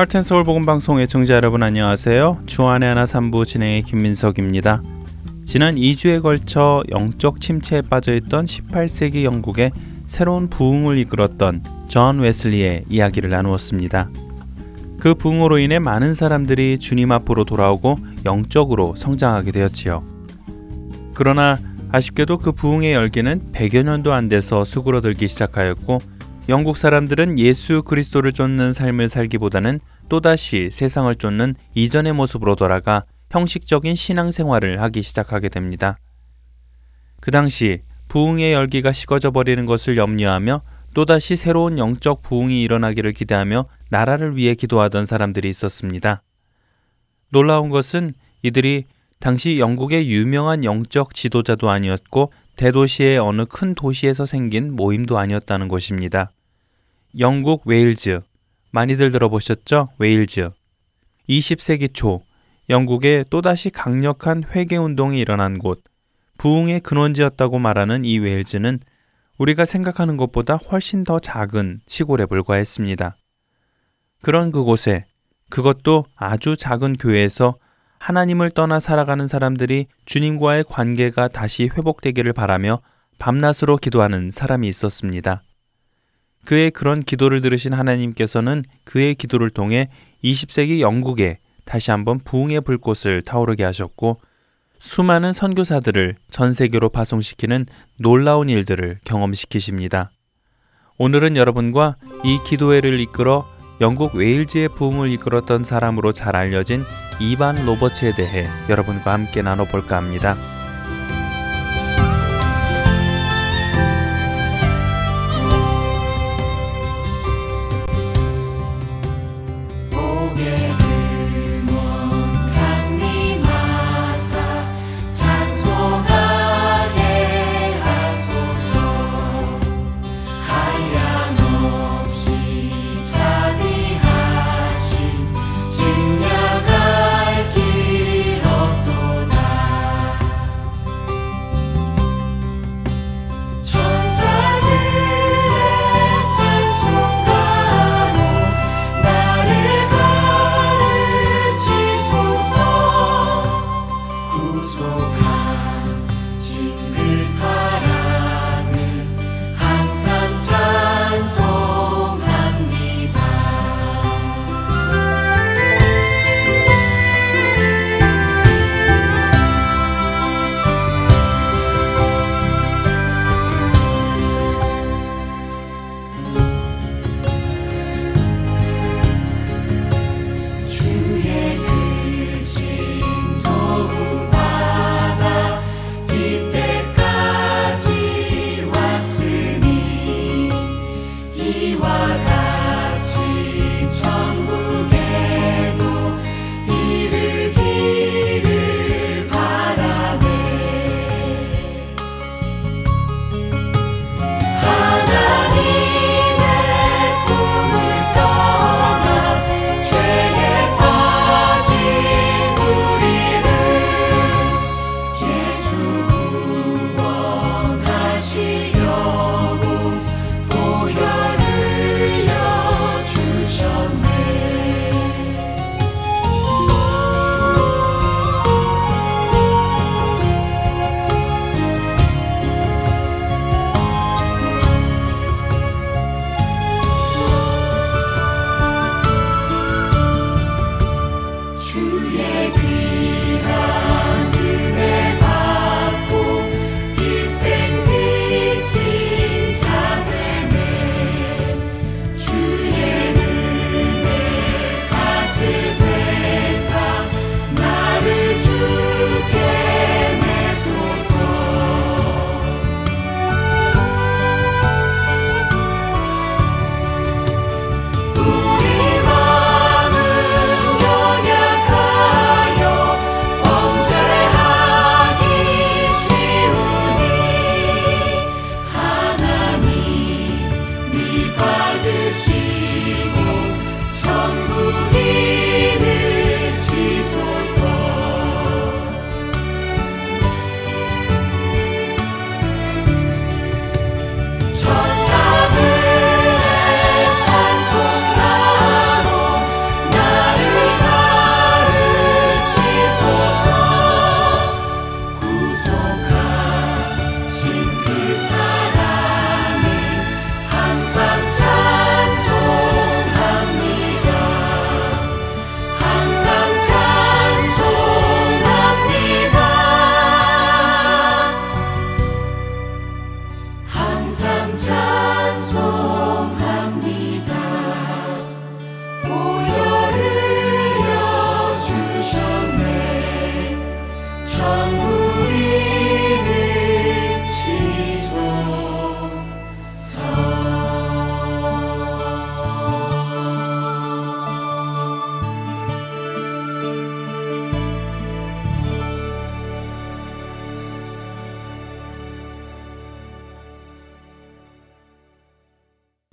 하트앤서울 복음 방송 애청자 여러분 안녕하세요. 주 안의 하나 3부 진행의 김민석입니다. 지난 2주에 걸쳐 영적 침체에 빠져 있던 18세기 영국의 새로운 부흥을 이끌었던 존 웨슬리의 이야기를 나누었습니다. 그 부흥으로 인해 많은 사람들이 주님 앞으로 돌아오고 영적으로 성장하게 되었지요. 그러나 아쉽게도 그 부흥의 열기는 100여 년도 안 돼서 수그러들기 시작하였고 영국 사람들은 예수 그리스도를 쫓는 삶을 살기보다는 또다시 세상을 쫓는 이전의 모습으로 돌아가 형식적인 신앙생활을 하기 시작하게 됩니다. 그 당시 부흥의 열기가 식어져 버리는 것을 염려하며 또다시 새로운 영적 부흥이 일어나기를 기대하며 나라를 위해 기도하던 사람들이 있었습니다. 놀라운 것은 이들이 당시 영국의 유명한 영적 지도자도 아니었고 대도시의 어느 큰 도시에서 생긴 모임도 아니었다는 것입니다. 영국 웨일즈. 많이들 들어보셨죠? 웨일즈. 20세기 초 영국에 또다시 강력한 회개 운동이 일어난 곳, 부흥의 근원지였다고 말하는 이 웨일즈는 우리가 생각하는 것보다 훨씬 더 작은 시골에 불과했습니다. 그런 그곳에 그것도 아주 작은 교회에서 하나님을 떠나 살아가는 사람들이 주님과의 관계가 다시 회복되기를 바라며 밤낮으로 기도하는 사람이 있었습니다. 그의 그런 기도를 들으신 하나님께서는 그의 기도를 통해 20세기 영국에 다시 한번 부흥의 불꽃을 타오르게 하셨고 수많은 선교사들을 전 세계로 파송시키는 놀라운 일들을 경험시키십니다. 오늘은 여러분과 이 기도회를 이끌어 영국 웨일즈의 부흥을 이끌었던 사람으로 잘 알려진 이반 로버츠에 대해 여러분과 함께 나눠볼까 합니다. Yeah.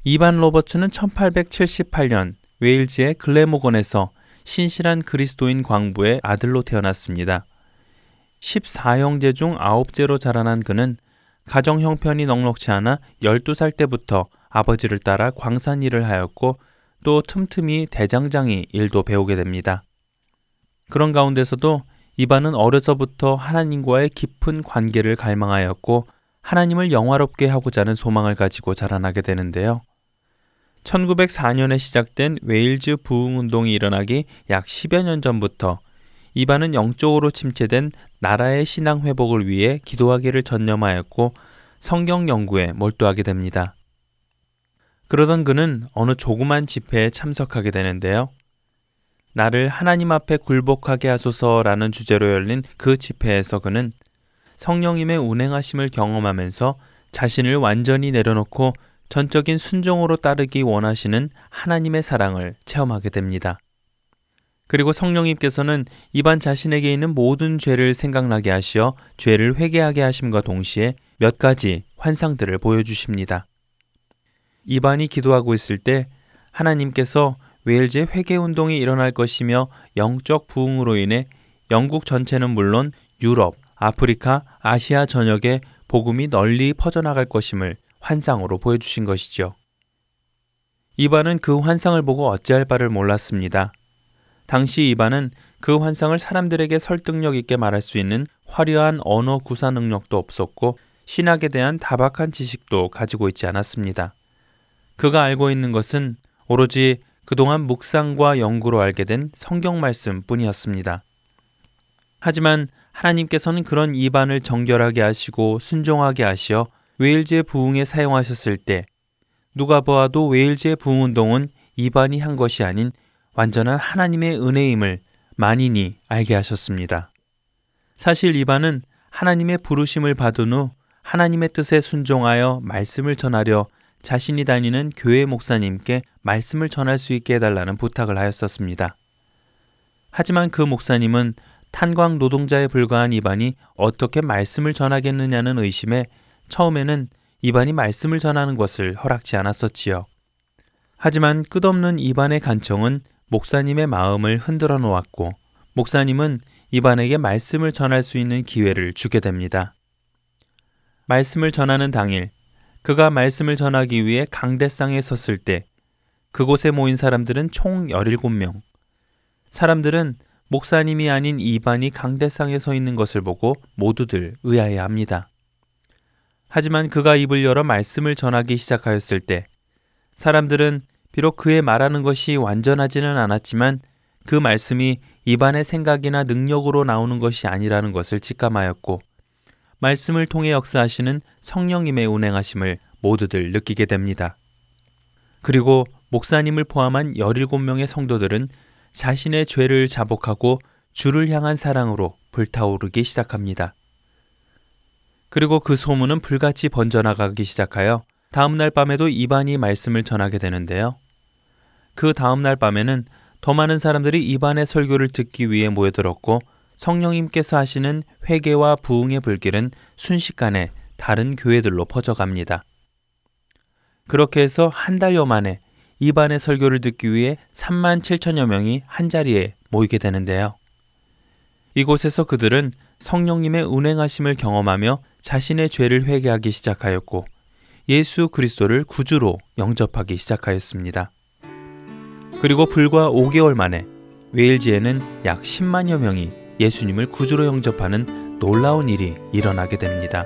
이반 로버츠는 1878년 웨일즈의 글래모건에서 신실한 그리스도인 광부의 아들로 태어났습니다. 14형제 중 9제로 자라난 그는 가정 형편이 넉넉치 않아 12살 때부터 아버지를 따라 광산 일을 하였고 또 틈틈이 대장장이 일도 배우게 됩니다. 그런 가운데서도 이반은 어려서부터 하나님과의 깊은 관계를 갈망하였고 하나님을 영화롭게 하고자 하는 소망을 가지고 자라나게 되는데요. 1904년에 시작된 웨일즈 부흥운동이 일어나기 약 10여 년 전부터 이반은 영적으로 침체된 나라의 신앙 회복을 위해 기도하기를 전념하였고 성경 연구에 몰두하게 됩니다. 그러던 그는 어느 조그만 집회에 참석하게 되는데요. 나를 하나님 앞에 굴복하게 하소서라는 주제로 열린 그 집회에서 그는 성령님의 운행하심을 경험하면서 자신을 완전히 내려놓고 전적인 순종으로 따르기 원하시는 하나님의 사랑을 체험하게 됩니다. 그리고 성령님께서는 이반 자신에게 있는 모든 죄를 생각나게 하시어 죄를 회개하게 하심과 동시에 몇 가지 환상들을 보여주십니다. 이반이 기도하고 있을 때 하나님께서 웨일즈의 회개 운동이 일어날 것이며 영적 부흥으로 인해 영국 전체는 물론 유럽, 아프리카, 아시아 전역에 복음이 널리 퍼져나갈 것임을 환상으로 보여주신 것이죠. 이반은 그 환상을 보고 어찌할 바를 몰랐습니다. 당시 이반은 그 환상을 사람들에게 설득력 있게 말할 수 있는 화려한 언어 구사 능력도 없었고 신학에 대한 다박한 지식도 가지고 있지 않았습니다. 그가 알고 있는 것은 오로지 그동안 묵상과 연구로 알게 된 성경 말씀 뿐이었습니다. 하지만 하나님께서는 그런 이반을 정결하게 하시고 순종하게 하시어 웨일즈의 부흥에 사용하셨을 때 누가 보아도 웨일즈의 부흥 운동은 이반이 한 것이 아닌 완전한 하나님의 은혜임을 만인이 알게 하셨습니다. 사실 이반은 하나님의 부르심을 받은 후 하나님의 뜻에 순종하여 말씀을 전하려 자신이 다니는 교회 목사님께 말씀을 전할 수 있게 해달라는 부탁을 하였었습니다. 하지만 그 목사님은 탄광 노동자에 불과한 이반이 어떻게 말씀을 전하겠느냐는 의심에 처음에는 이반이 말씀을 전하는 것을 허락지 않았었지요. 하지만 끝없는 이반의 간청은 목사님의 마음을 흔들어 놓았고 목사님은 이반에게 말씀을 전할 수 있는 기회를 주게 됩니다. 말씀을 전하는 당일 그가 말씀을 전하기 위해 강대상에 섰을 때 그곳에 모인 사람들은 총 17명. 사람들은 목사님이 아닌 이반이 강대상에 서 있는 것을 보고 모두들 의아해 합니다. 하지만 그가 입을 열어 말씀을 전하기 시작하였을 때 사람들은 비록 그의 말하는 것이 완전하지는 않았지만 그 말씀이 입안의 생각이나 능력으로 나오는 것이 아니라는 것을 직감하였고 말씀을 통해 역사하시는 성령님의 운행하심을 모두들 느끼게 됩니다. 그리고 목사님을 포함한 17명의 성도들은 자신의 죄를 자복하고 주를 향한 사랑으로 불타오르기 시작합니다. 그리고 그 소문은 불같이 번져나가기 시작하여 다음날 밤에도 이반이 말씀을 전하게 되는데요. 그 다음날 밤에는 더 많은 사람들이 이반의 설교를 듣기 위해 모여들었고 성령님께서 하시는 회개와 부흥의 불길은 순식간에 다른 교회들로 퍼져갑니다. 그렇게 해서 한 달여 만에 이반의 설교를 듣기 위해 3만 7천여 명이 한 자리에 모이게 되는데요. 이곳에서 그들은 성령님의 운행하심을 경험하며 자신의 죄를 회개하기 시작하였고 예수 그리스도를 구주로 영접하기 시작하였습니다. 그리고 불과 5개월 만에 웨일즈에는 약 10만여 명이 예수님을 구주로 영접하는 놀라운 일이 일어나게 됩니다.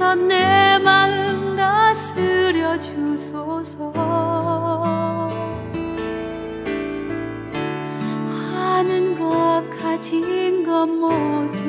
내 마음 다스려 주소서. 하는 것 가진 것 모든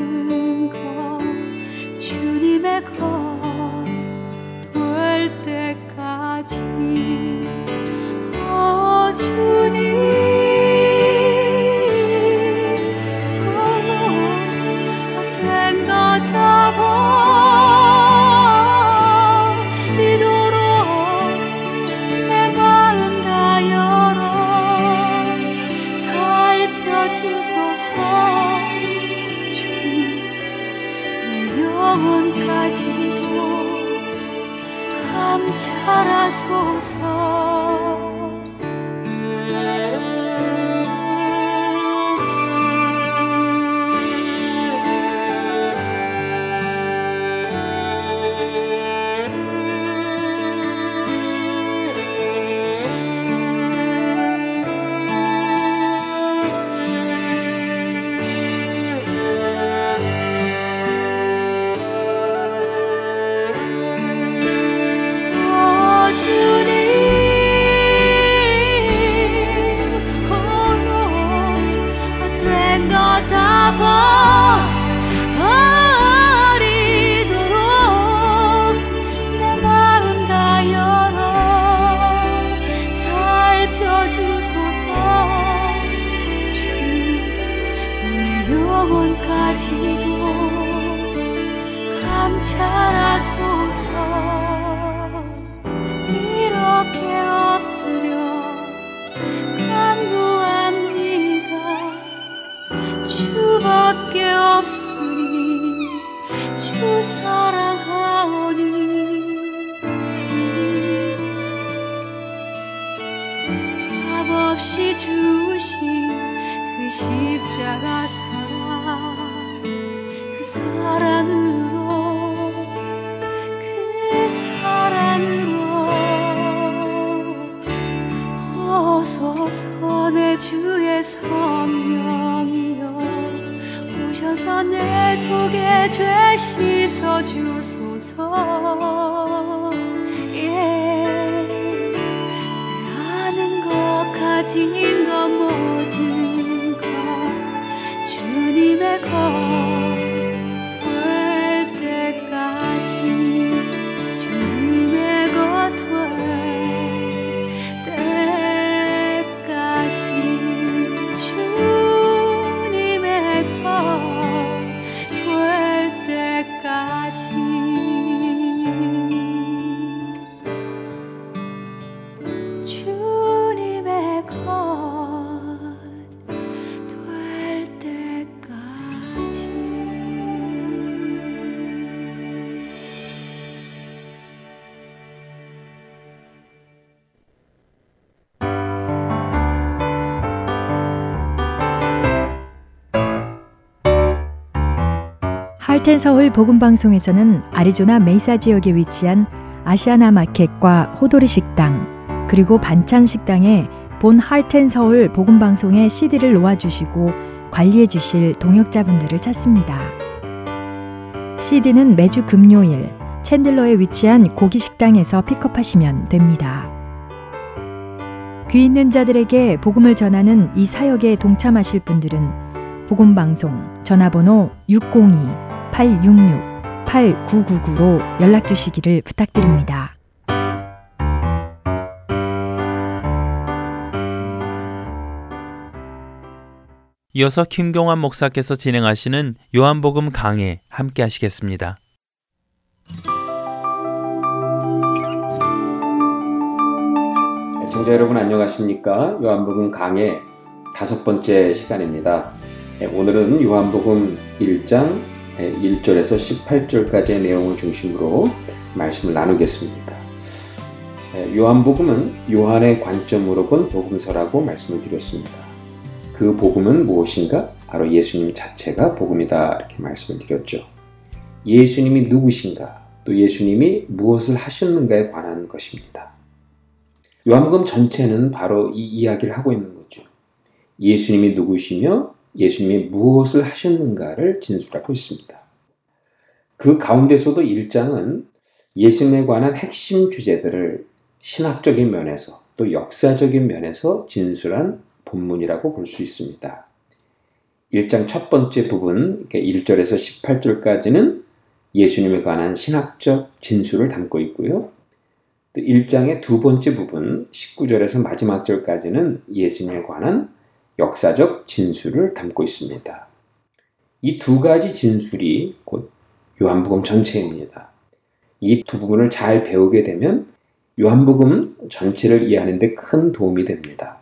감 Heart and Soul 복음 방송에서는 아리조나 메이사 지역에 위치한 아시아나 마켓과 호도리 식당 그리고 반찬 식당에 본 Heart and Soul 복음 방송의 CD를 놓아 주시고 관리해 주실 동역자분들을 찾습니다. CD는 매주 금요일 챈들러에 위치한 고기 식당에서 픽업하시면 됩니다. 귀 있는 자들에게 복음을 전하는 이 사역에 동참하실 분들은 복음 방송 전화번호 602 866-8999로 연락 주시기를 부탁드립니다. 이어서 김경환 목사께서 진행하시는 요한복음 강해 함께 하시겠습니다. 청자 여러분 안녕하십니까? 요한복음 강해 다섯 번째 시간입니다. 네, 오늘은 요한복음 1장 1절에서 18절까지의 내용을 중심으로 말씀을 나누겠습니다. 요한복음은 요한의 관점으로 본 복음서라고 말씀을 드렸습니다. 그 복음은 무엇인가? 바로 예수님 자체가 복음이다 이렇게 말씀을 드렸죠. 예수님이 누구신가? 또 예수님이 무엇을 하셨는가에 관한 것입니다. 요한복음 전체는 바로 이 이야기를 하고 있는 거죠. 예수님이 누구시며 예수님이 무엇을 하셨는가를 진술하고 있습니다. 그 가운데서도 1장은 예수님에 관한 핵심 주제들을 신학적인 면에서 또 역사적인 면에서 진술한 본문이라고 볼 수 있습니다. 1장 첫 번째 부분, 1절에서 18절까지는 예수님에 관한 신학적 진술을 담고 있고요. 또 1장의 두 번째 부분, 19절에서 마지막 절까지는 예수님에 관한 역사적 진술을 담고 있습니다. 이 두 가지 진술이 곧 요한복음 전체입니다. 이 두 부분을 잘 배우게 되면 요한복음 전체를 이해하는 데 큰 도움이 됩니다.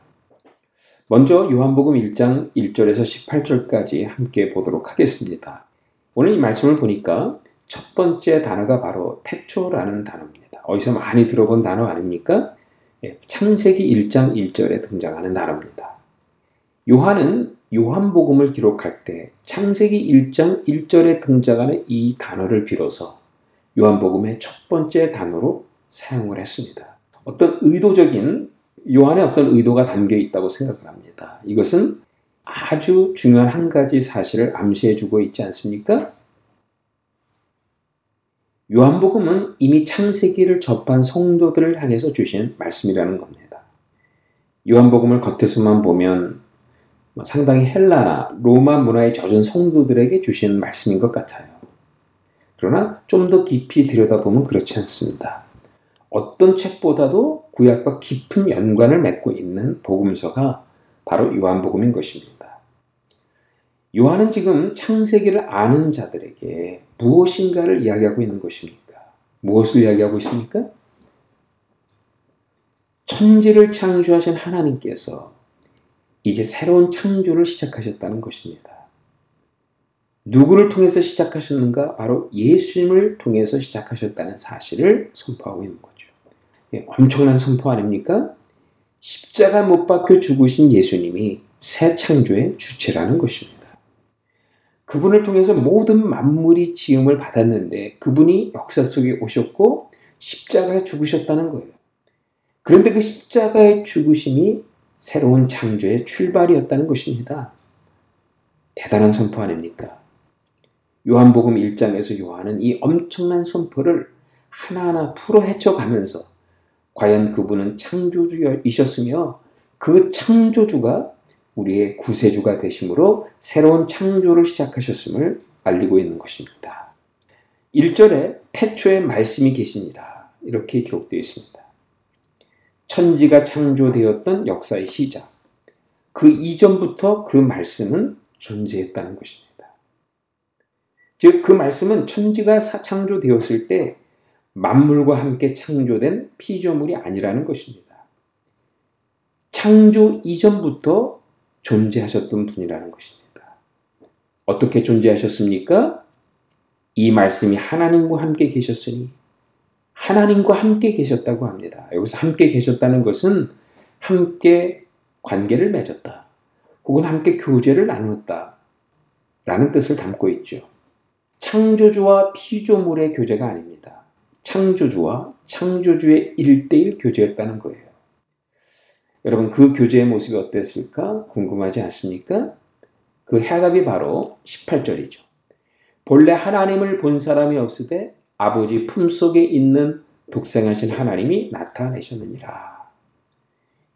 먼저 요한복음 1장 1절에서 18절까지 함께 보도록 하겠습니다. 오늘 이 말씀을 보니까 첫 번째 단어가 바로 태초라는 단어입니다. 어디서 많이 들어본 단어 아닙니까? 예, 창세기 1장 1절에 등장하는 단어입니다. 요한은 요한복음을 기록할 때 창세기 1장 1절에 등장하는 이 단어를 빌어서 요한복음의 첫 번째 단어로 사용을 했습니다. 어떤 의도적인 요한의 어떤 의도가 담겨 있다고 생각을 합니다. 이것은 아주 중요한 한 가지 사실을 암시해 주고 있지 않습니까? 요한복음은 이미 창세기를 접한 성도들을 향해서 주신 말씀이라는 겁니다. 요한복음을 겉에서만 보면 뭐 상당히 헬라나 로마 문화에 젖은 성도들에게 주신 말씀인 것 같아요. 그러나 좀 더 깊이 들여다보면 그렇지 않습니다. 어떤 책보다도 구약과 깊은 연관을 맺고 있는 복음서가 바로 요한복음인 것입니다. 요한은 지금 창세기를 아는 자들에게 무엇인가를 이야기하고 있는 것입니까? 무엇을 이야기하고 있습니까? 천지를 창조하신 하나님께서 이제 새로운 창조를 시작하셨다는 것입니다. 누구를 통해서 시작하셨는가? 바로 예수님을 통해서 시작하셨다는 사실을 선포하고 있는 거죠. 예, 엄청난 선포 아닙니까? 십자가 못 박혀 죽으신 예수님이 새 창조의 주체라는 것입니다. 그분을 통해서 모든 만물이 지음을 받았는데 그분이 역사 속에 오셨고 십자가에 죽으셨다는 거예요. 그런데 그 십자가의 죽으심이 새로운 창조의 출발이었다는 것입니다. 대단한 선포 아닙니까? 요한복음 1장에서 요한은 이 엄청난 선포를 하나하나 풀어 헤쳐가면서 과연 그분은 창조주이셨으며 그 창조주가 우리의 구세주가 되심으로 새로운 창조를 시작하셨음을 알리고 있는 것입니다. 1절에 태초에 말씀이 계시니라 이렇게 기록되어 있습니다. 천지가 창조되었던 역사의 시작. 그 이전부터 그 말씀은 존재했다는 것입니다. 즉, 그 말씀은 천지가 창조되었을 때 만물과 함께 창조된 피조물이 아니라는 것입니다. 창조 이전부터 존재하셨던 분이라는 것입니다. 어떻게 존재하셨습니까? 이 말씀이 하나님과 함께 계셨으니 하나님과 함께 계셨다고 합니다. 여기서 함께 계셨다는 것은 함께 관계를 맺었다. 혹은 함께 교제를 나누었다. 라는 뜻을 담고 있죠. 창조주와 피조물의 교제가 아닙니다. 창조주와 창조주의 일대일 교제였다는 거예요. 여러분, 그 교제의 모습이 어땠을까? 궁금하지 않습니까? 그 해답이 바로 18절이죠. 본래 하나님을 본 사람이 없으되 아버지 품속에 있는 독생하신 하나님이 나타내셨느니라.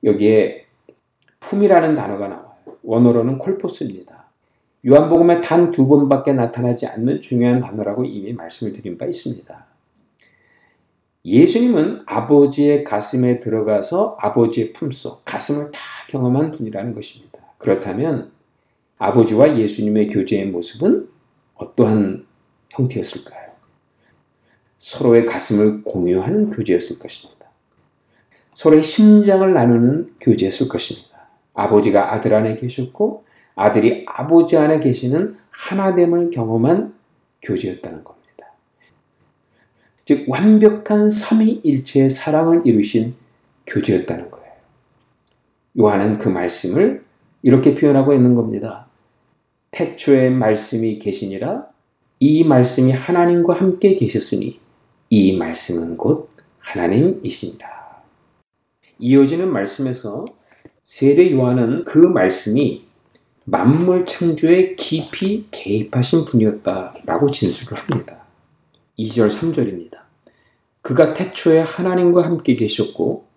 여기에 품이라는 단어가 나와요. 원어로는 콜포스입니다. 요한복음에 단 두 번밖에 나타나지 않는 중요한 단어라고 이미 말씀을 드린 바 있습니다. 예수님은 아버지의 가슴에 들어가서 아버지의 품속, 가슴을 다 경험한 분이라는 것입니다. 그렇다면 아버지와 예수님의 교제의 모습은 어떠한 형태였을까요? 서로의 가슴을 공유하는 교제였을 것입니다. 서로의 심장을 나누는 교제였을 것입니다. 아버지가 아들 안에 계셨고 아들이 아버지 안에 계시는 하나됨을 경험한 교제였다는 겁니다. 즉 완벽한 삼위일체의 사랑을 이루신 교제였다는 거예요. 요한은 그 말씀을 이렇게 표현하고 있는 겁니다. 태초에 말씀이 계시니라 이 말씀이 하나님과 함께 계셨으니 이 말씀은 곧 하나님이십니다. 이어지는 말씀에서 세례 요한은 그 말씀이 만물 창조에 깊이 개입하신 분이었다라고 진술을 합니다. 2절, 3절입니다. 그가 태초에 하나님과 함께 계셨고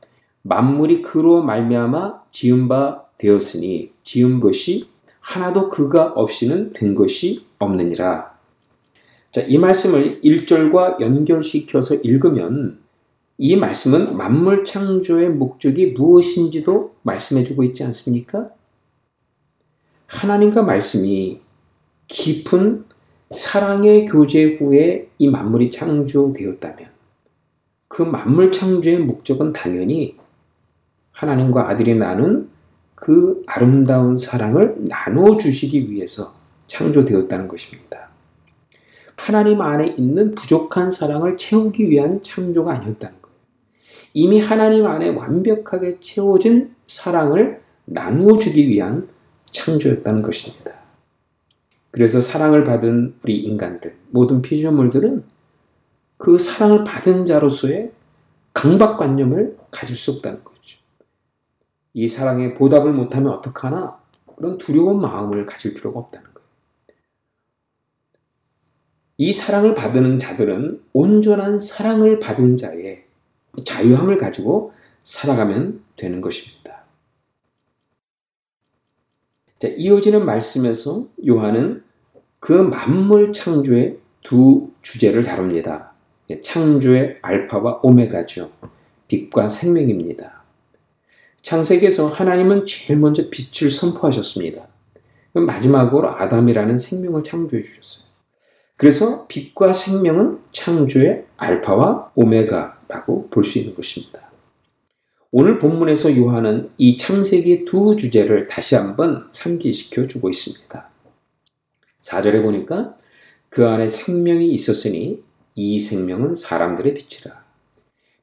만물이 그로 말미암아 지은 바 되었으니 지은 것이 하나도 그가 없이는 된 것이 없느니라. 자, 이 말씀을 1절과 연결시켜서 읽으면 이 말씀은 만물 창조의 목적이 무엇인지도 말씀해주고 있지 않습니까? 하나님과 말씀이 깊은 사랑의 교제 후에 이 만물이 창조되었다면 그 만물 창조의 목적은 당연히 하나님과 아들이 나눈 그 아름다운 사랑을 나눠 주시기 위해서 창조되었다는 것입니다. 하나님 안에 있는 부족한 사랑을 채우기 위한 창조가 아니었다는 거예요. 이미 하나님 안에 완벽하게 채워진 사랑을 나누어주기 위한 창조였다는 것입니다. 그래서 사랑을 받은 우리 인간들, 모든 피조물들은 그 사랑을 받은 자로서의 강박관념을 가질 수 없다는 거죠. 이 사랑에 보답을 못하면 어떡하나? 그런 두려운 마음을 가질 필요가 거예요. 이 사랑을 받는 자들은 온전한 사랑을 받은 자의 자유함을 가지고 살아가면 되는 것입니다. 자, 이어지는 말씀에서 요한은 그 만물 창조의 두 주제를 다룹니다. 창조의 알파와 오메가죠. 빛과 생명입니다. 창세기에서 하나님은 제일 먼저 빛을 선포하셨습니다. 마지막으로 아담이라는 생명을 창조해 주셨어요. 그래서 빛과 생명은 창조의 알파와 오메가라고 볼 수 있는 것입니다. 오늘 본문에서 요한은 이 창세기 두 주제를 다시 한번 상기시켜 주고 있습니다. 4절에 보니까 그 안에 생명이 있었으니 이 생명은 사람들의 빛이라.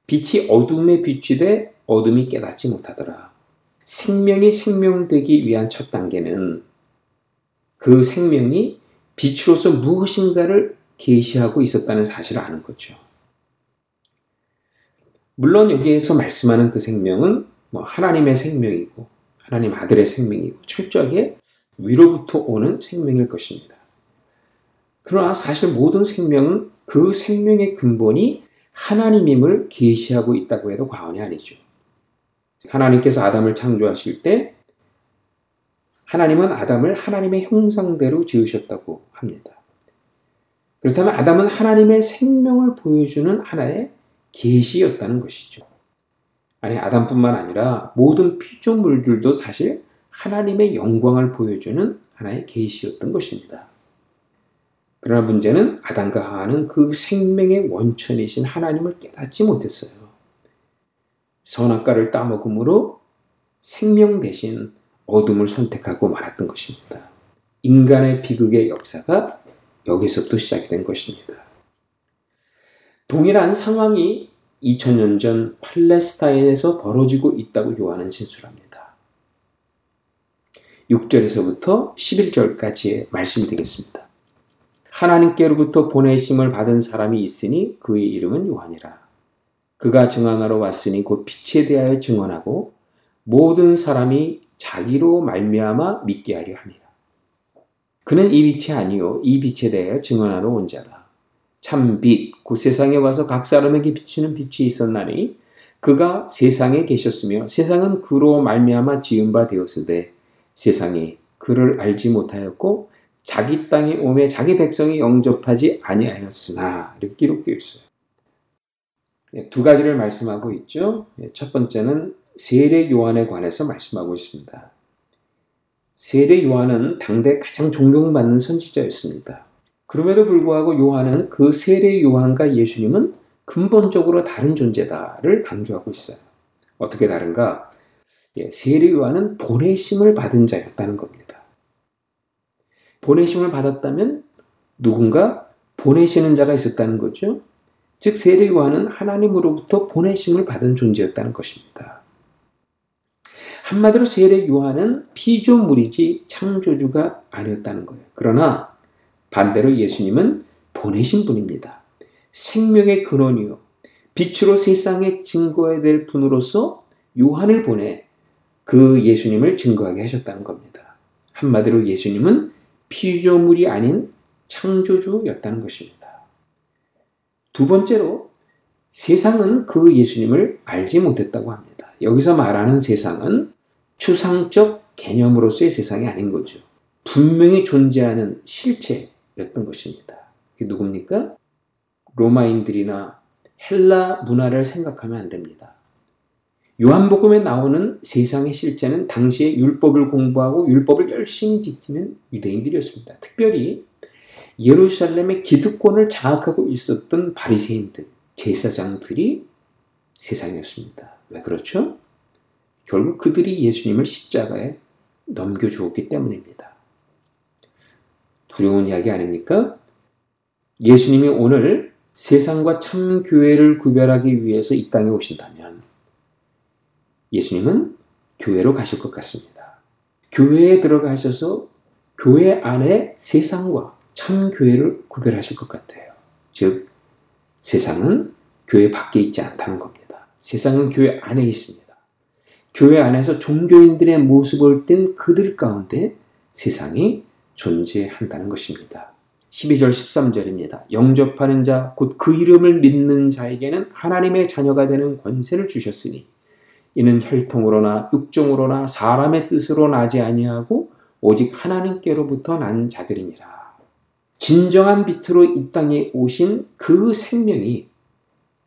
빛이 어둠에 비추되 어둠이 깨닫지 못하더라. 생명이 생명되기 위한 첫 단계는 그 생명이 빛으로서 무엇인가를 계시하고 있었다는 사실을 아는 거죠. 물론 여기에서 말씀하는 그 생명은 뭐 하나님의 생명이고 하나님 아들의 생명이고 철저하게 위로부터 오는 생명일 것입니다. 그러나 사실 모든 생명은 그 생명의 근본이 하나님임을 계시하고 있다고 해도 과언이 아니죠. 하나님께서 아담을 창조하실 때 하나님은 아담을 하나님의 형상대로 지으셨다고 합니다. 그렇다면 아담은 하나님의 생명을 보여주는 하나의 계시였다는 것이죠. 아니 아담뿐만 아니라 모든 피조물들도 사실 하나님의 영광을 보여주는 하나의 계시였던 것입니다. 그러나 문제는 아담과 하와는 그 생명의 원천이신 하나님을 깨닫지 못했어요. 선악과를 따먹음으로 생명 대신 어둠을 선택하고 말았던 것입니다. 인간의 비극의 역사가 여기서부터 시작이 된 것입니다. 동일한 상황이 2000년 전 팔레스타인에서 벌어지고 있다고 요한은 진술합니다. 6절에서부터 11절까지의 말씀이 되겠습니다. 하나님께로부터 보내심을 받은 사람이 있으니 그의 이름은 요한이라. 그가 증언하러 왔으니 곧 빛에 대하여 증언하고 모든 사람이 자기로 말미암아 믿게 하려 함이라. 그는 이 빛이 아니요 이 빛에 대하여 증언하러 온 자다. 참 빛, 곧 세상에 와서 각 사람에게 비치는 빛이 있었나니 그가 세상에 계셨으며 세상은 그로 말미암아 지은 바 되었으되 세상이 그를 알지 못하였고 자기 땅에 오매 자기 백성이 영접하지 아니하였으나 이렇게 기록되어 있어요. 예, 두 가지를 말씀하고 있죠. 예, 첫 번째는 세례 요한에 관해서 말씀하고 있습니다. 세례 요한은 당대 가장 존경받는 선지자였습니다. 그럼에도 불구하고 요한은 그 세례 요한과 예수님은 근본적으로 다른 존재다를 강조하고 있어요. 어떻게 다른가? 예, 세례 요한은 보내심을 받은 자였다는 겁니다. 보내심을 받았다면 누군가 보내시는 자가 있었다는 거죠. 즉 세례 요한은 하나님으로부터 보내심을 받은 존재였다는 것입니다. 한마디로 세례 요한은 피조물이지 창조주가 아니었다는 거예요. 그러나 반대로 예수님은 보내신 분입니다. 생명의 근원이요. 빛으로 세상에 증거해야 될 분으로서 요한을 보내 그 예수님을 증거하게 하셨다는 겁니다. 한마디로 예수님은 피조물이 아닌 창조주였다는 것입니다. 두 번째로 세상은 그 예수님을 알지 못했다고 합니다. 여기서 말하는 세상은 추상적 개념으로서의 세상이 아닌 거죠. 분명히 존재하는 실체였던 것입니다. 그게 누굽니까? 로마인들이나 헬라 문화를 생각하면 안 됩니다. 요한복음에 나오는 세상의 실체는 당시에 율법을 공부하고 율법을 열심히 지키는 유대인들이었습니다. 특별히 예루살렘의 기득권을 장악하고 있었던 바리새인들, 제사장들이 세상이었습니다. 왜 그렇죠? 결국 그들이 예수님을 십자가에 넘겨주었기 때문입니다. 두려운 이야기 아닙니까? 예수님이 오늘 세상과 참 교회를 구별하기 위해서 이 땅에 오신다면 예수님은 교회로 가실 것 같습니다. 교회에 들어가셔서 교회 안에 세상과 참 교회를 구별하실 것 같아요. 즉, 세상은 교회 밖에 있지 않다는 겁니다. 세상은 교회 안에 있습니다. 교회 안에서 종교인들의 모습을 띈 그들 가운데 세상이 존재한다는 것입니다. 12절 13절입니다. 영접하는 자, 곧 그 이름을 믿는 자에게는 하나님의 자녀가 되는 권세를 주셨으니 이는 혈통으로나 육종으로나 사람의 뜻으로 나지 아니하고 오직 하나님께로부터 난 자들이니라. 진정한 빛으로 이 땅에 오신 그 생명이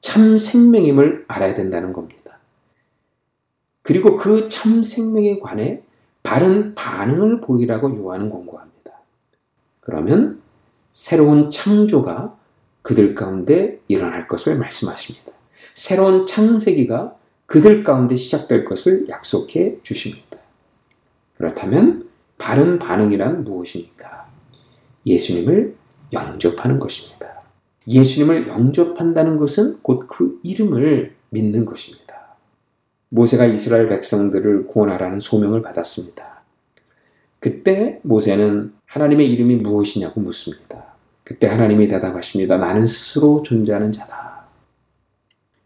참 생명임을 알아야 된다는 겁니다. 그리고 그 참 생명에 관해 바른 반응을 보이라고 요하는 권고합니다. 그러면 새로운 창조가 그들 가운데 일어날 것을 말씀하십니다. 새로운 창세기가 그들 가운데 시작될 것을 약속해 주십니다. 그렇다면 바른 반응이란 무엇입니까? 예수님을 영접하는 것입니다. 예수님을 영접한다는 것은 곧 그 이름을 믿는 것입니다. 모세가 이스라엘 백성들을 구원하라는 소명을 받았습니다. 그때 모세는 하나님의 이름이 무엇이냐고 묻습니다. 그때 하나님이 대답하십니다. 나는 스스로 존재하는 자다.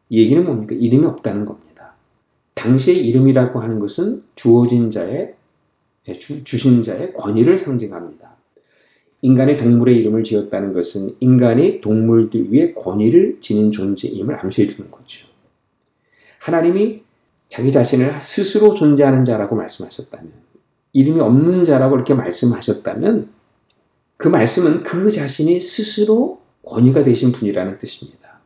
이 얘기는 뭡니까? 이름이 없다는 겁니다. 당시의 이름이라고 하는 것은 주어진 자의, 주, 주신 자의 권위를 상징합니다. 인간의 동물의 이름을 지었다는 것은 인간이 동물들 위에 권위를 지닌 존재임을 암시해 주는 거죠. 하나님이 자기 자신을 스스로 존재하는 자라고 말씀하셨다면, 이름이 없는 자라고 이렇게 말씀하셨다면, 그 말씀은 그 자신이 스스로 권위가 되신 분이라는 뜻입니다.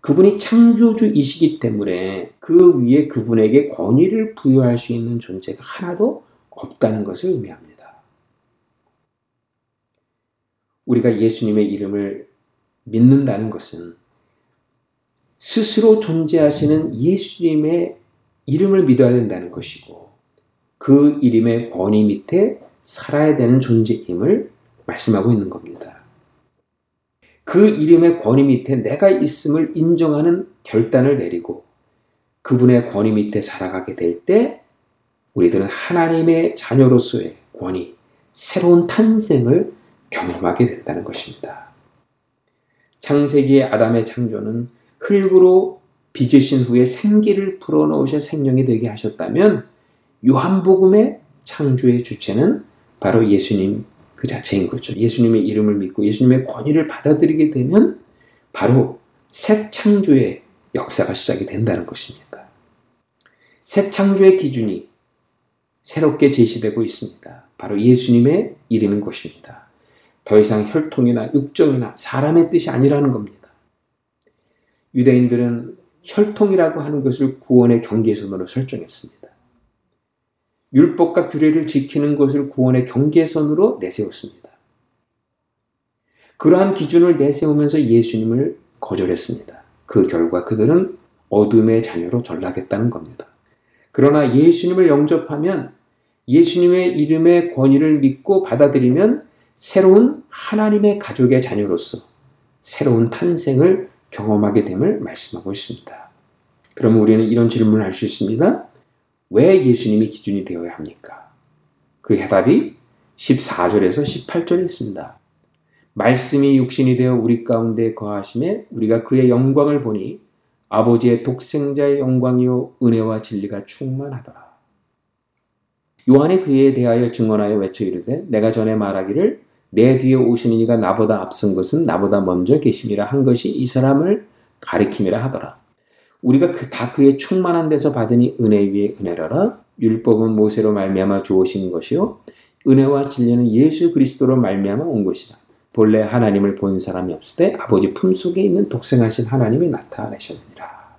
그분이 창조주이시기 때문에 그 위에 그분에게 권위를 부여할 수 있는 존재가 하나도 없다는 것을 의미합니다. 우리가 예수님의 이름을 믿는다는 것은 스스로 존재하시는 예수님의 이름을 믿어야 된다는 것이고 그 이름의 권위 밑에 살아야 되는 존재임을 말씀하고 있는 겁니다. 그 이름의 권위 밑에 내가 있음을 인정하는 결단을 내리고 그분의 권위 밑에 살아가게 될 때 우리들은 하나님의 자녀로서의 권위, 새로운 탄생을 경험하게 된다는 것입니다. 창세기의 아담의 창조는 흙으로 빚으신 후에 생기를 불어넣으셔 생명이 되게 하셨다면 요한복음의 창조의 주체는 바로 예수님 그 자체인 거죠. 예수님의 이름을 믿고 예수님의 권위를 받아들이게 되면 바로 새 창조의 역사가 시작이 된다는 것입니다. 새 창조의 기준이 새롭게 제시되고 있습니다. 바로 예수님의 이름인 것입니다. 더 이상 혈통이나 육정이나 사람의 뜻이 아니라는 겁니다. 유대인들은 혈통이라고 하는 것을 구원의 경계선으로 설정했습니다. 율법과 규례를 지키는 것을 구원의 경계선으로 내세웠습니다. 그러한 기준을 내세우면서 예수님을 거절했습니다. 그 결과 그들은 어둠의 자녀로 전락했다는 겁니다. 그러나 예수님을 영접하면 예수님의 이름의 권위를 믿고 받아들이면 새로운 하나님의 가족의 자녀로서 새로운 탄생을 경험하게 됨을 말씀하고 있습니다. 그럼 우리는 이런 질문을 할 수 있습니다. 왜 예수님이 기준이 되어야 합니까? 그 해답이 14절에서 18절에 있습니다. 말씀이 육신이 되어 우리 가운데 거하심에 우리가 그의 영광을 보니 아버지의 독생자의 영광이요 은혜와 진리가 충만하더라. 요한이 그에 대하여 증언하여 외쳐 이르되 내가 전에 말하기를 내 뒤에 오시는 이가 나보다 앞선 것은 나보다 먼저 계심이라 한 것이 이 사람을 가리킴이라 하더라. 우리가 그, 다 그의 충만한 데서 받으니 은혜 위에 은혜라라. 율법은 모세로 말미암아 주어진 것이요 은혜와 진리는 예수 그리스도로 말미암아 온 것이라. 본래 하나님을 본 사람이 없을 때 아버지 품속에 있는 독생하신 하나님이 나타나셨느니라.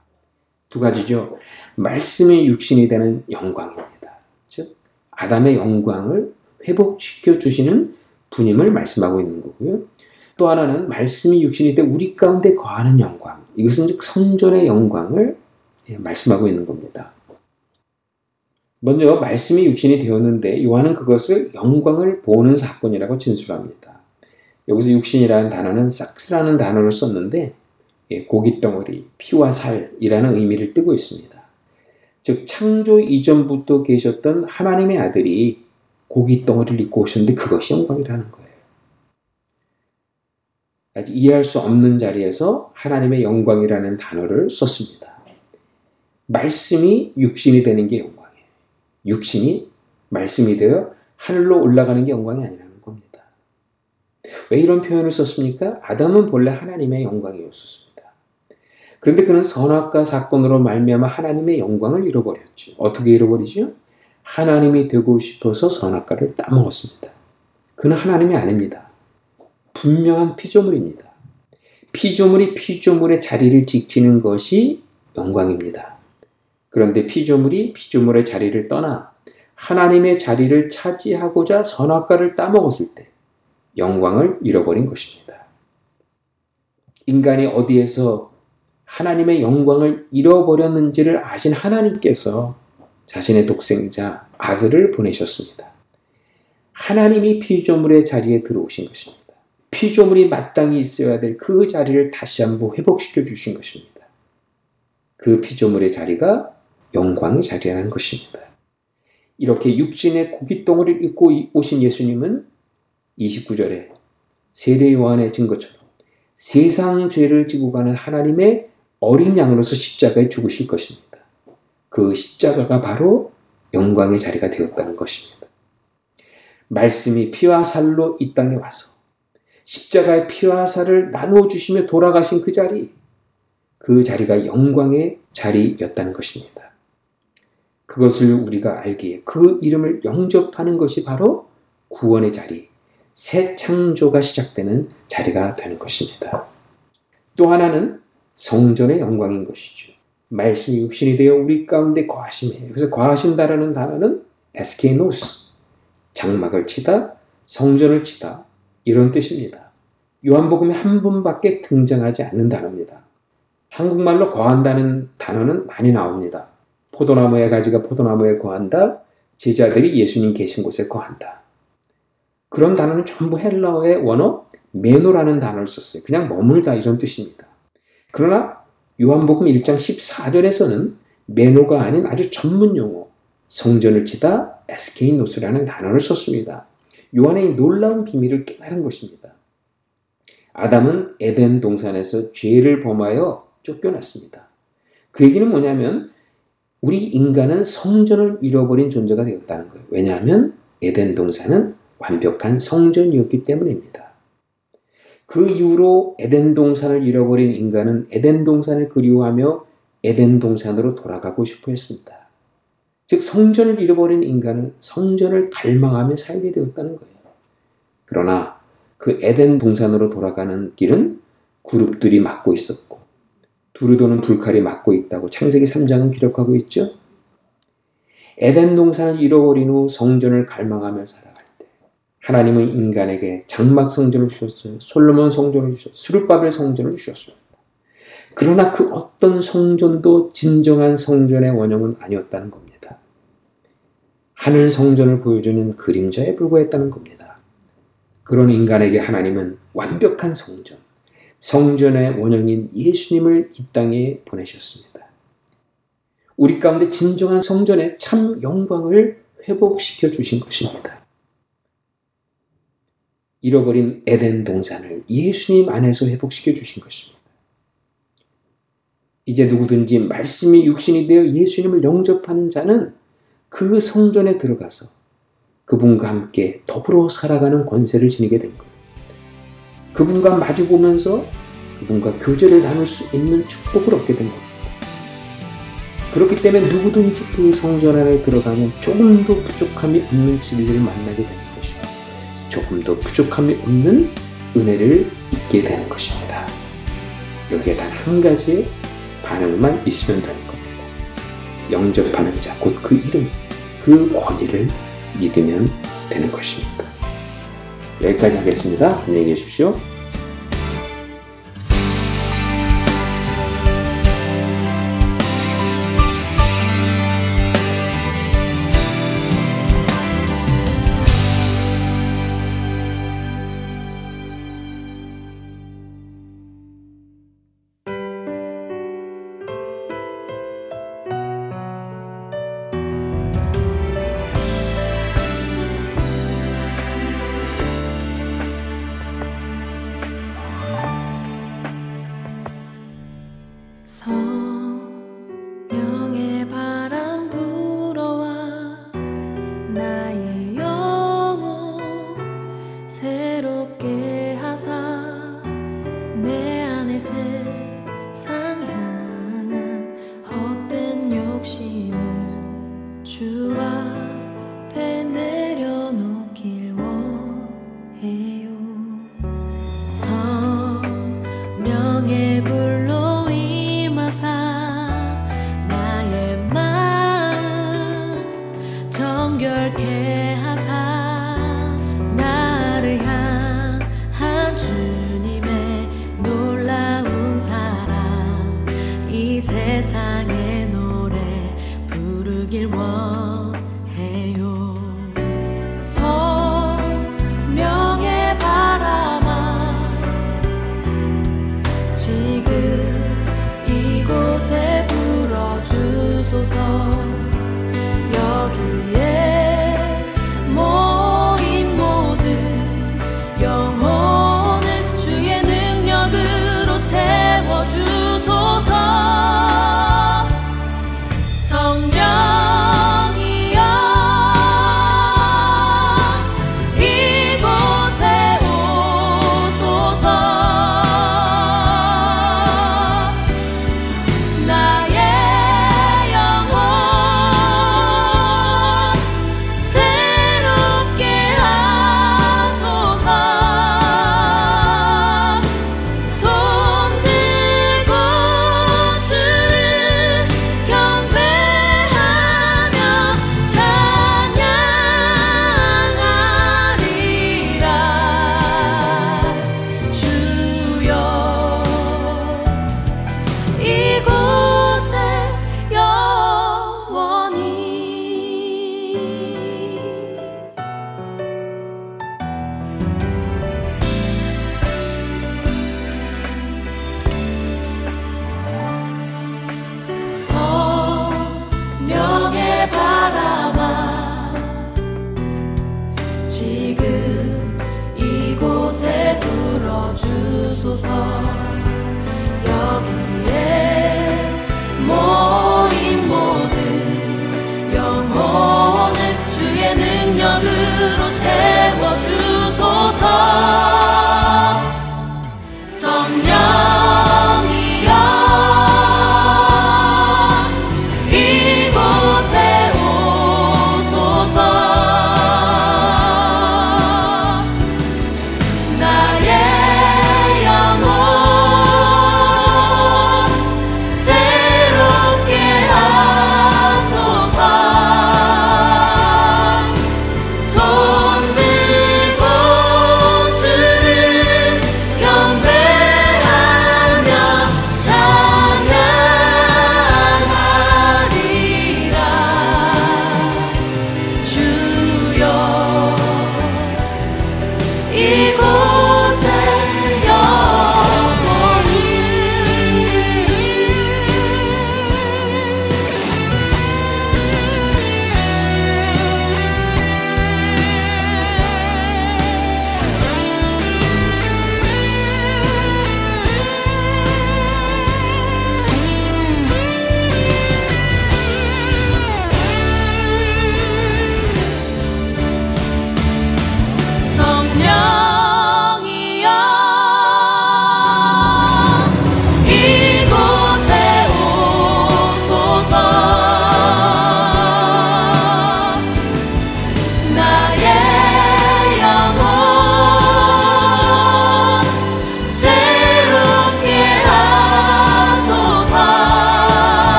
두 가지죠. 말씀의 육신이 되는 영광입니다. 즉 아담의 영광을 회복시켜 주시는 분임을 말씀하고 있는 거고요. 또 하나는 말씀이 육신이 돼 우리 가운데 거하는 영광. 이것은 즉 성전의 영광을 예, 말씀하고 있는 겁니다. 먼저 말씀이 육신이 되었는데 요한은 그것을 영광을 보는 사건이라고 진술합니다. 여기서 육신이라는 단어는 싹스라는 단어를 썼는데 예, 고기 덩어리, 피와 살이라는 의미를 띠고 있습니다. 즉 창조 이전부터 계셨던 하나님의 아들이 고기 덩어리를 입고 오셨는데 그것이 영광이라는 거예요. 아직 이해할 수 없는 자리에서 하나님의 영광이라는 단어를 썼습니다. 말씀이 육신이 되는 게 영광이에요. 육신이 말씀이 되어 하늘로 올라가는 게 영광이 아니라는 겁니다. 왜 이런 표현을 썼습니까? 아담은 본래 하나님의 영광이었습니다. 그런데 그는 선악과 사건으로 말미암아 하나님의 영광을 잃어버렸죠. 어떻게 잃어버리죠? 하나님이 되고 싶어서 선악과를 따먹었습니다. 그는 하나님이 아닙니다. 분명한 피조물입니다. 피조물이 피조물의 자리를 지키는 것이 영광입니다. 그런데 피조물이 피조물의 자리를 떠나 하나님의 자리를 차지하고자 선악과를 따먹었을 때 영광을 잃어버린 것입니다. 인간이 어디에서 하나님의 영광을 잃어버렸는지를 아신 하나님께서 자신의 독생자 아들을 보내셨습니다. 하나님이 피조물의 자리에 들어오신 것입니다. 피조물이 마땅히 있어야 될 그 자리를 다시 한번 회복시켜 주신 것입니다. 그 피조물의 자리가 영광의 자리라는 것입니다. 이렇게 육신의 고깃덩어리를 입고 오신 예수님은 29절에 세례 요한의 증거처럼 세상 죄를 지고 가는 하나님의 어린 양으로서 십자가에 죽으실 것입니다. 그 십자가가 바로 영광의 자리가 되었다는 것입니다. 말씀이 피와 살로 이 땅에 와서 십자가의 피와 살을 나누어 주시며 돌아가신 그 자리, 그 자리가 영광의 자리였다는 것입니다. 그것을 우리가 알기에 그 이름을 영접하는 것이 바로 구원의 자리, 새 창조가 시작되는 자리가 되는 것입니다. 또 하나는 성전의 영광인 것이죠. 말씀이 육신이 되어 우리 가운데 거하심이에요. 그래서 거하신다라는 단어는 에스케노스, 장막을 치다, 성전을 치다 이런 뜻입니다. 요한복음에 한 번밖에 등장하지 않는 단어입니다. 한국말로 거한다는 단어는 많이 나옵니다. 포도나무의 가지가 포도나무에 거한다, 제자들이 예수님 계신 곳에 거한다. 그런 단어는 전부 헬라어의 원어 메노라는 단어를 썼어요. 그냥 머물다 이런 뜻입니다. 그러나 요한복음 1장 14절에서는 메노가 아닌 아주 전문 용어 성전을 치다 에스케이노스라는 단어를 썼습니다. 요한의 놀라운 비밀을 깨달은 것입니다. 아담은 에덴 동산에서 죄를 범하여 쫓겨났습니다. 그 얘기는 뭐냐면 우리 인간은 성전을 잃어버린 존재가 되었다는 거예요. 왜냐하면 에덴 동산은 완벽한 성전이었기 때문입니다. 그 이후로 에덴 동산을 잃어버린 인간은 에덴 동산을 그리워하며 에덴 동산으로 돌아가고 싶어 했습니다. 즉 성전을 잃어버린 인간은 성전을 갈망하며 살게 되었다는 거예요. 그러나 그 에덴 동산으로 돌아가는 길은 그룹들이 막고 있었고 두루도는 불칼이 막고 있다고 창세기 3장은 기록하고 있죠. 에덴 동산을 잃어버린 후 성전을 갈망하며 살아 하나님은 인간에게 장막 성전을 주셨어요. 솔로몬 성전을 주셨어요. 수르바벨 성전을 주셨어요. 그러나 그 어떤 성전도 진정한 성전의 원형은 아니었다는 겁니다. 하늘 성전을 보여주는 그림자에 불과했다는 겁니다. 그런 인간에게 하나님은 완벽한 성전, 성전의 원형인 예수님을 이 땅에 보내셨습니다. 우리 가운데 진정한 성전의 참 영광을 회복시켜 주신 것입니다. 잃어버린 에덴 동산을 예수님 안에서 회복시켜 주신 것입니다. 이제 누구든지 말씀이 육신이 되어 예수님을 영접하는 자는 그 성전에 들어가서 그분과 함께 더불어 살아가는 권세를 지니게 된 겁니다. 그분과 마주보면서 그분과 교제를 나눌 수 있는 축복을 얻게 된 겁니다. 그렇기 때문에 누구든지 그 성전 안에 들어가면 조금도 부족함이 없는 진리를 만나게 것이고 조금도 부족함이 없는 은혜를 잊게 되는 것입니다. 여기에 단 한 가지의 반응만 있으면 되는 겁니다. 영접하는 자, 곧 그 이름, 그 권위를 믿으면 되는 것입니다. 여기까지 하겠습니다. 안녕히 계십시오.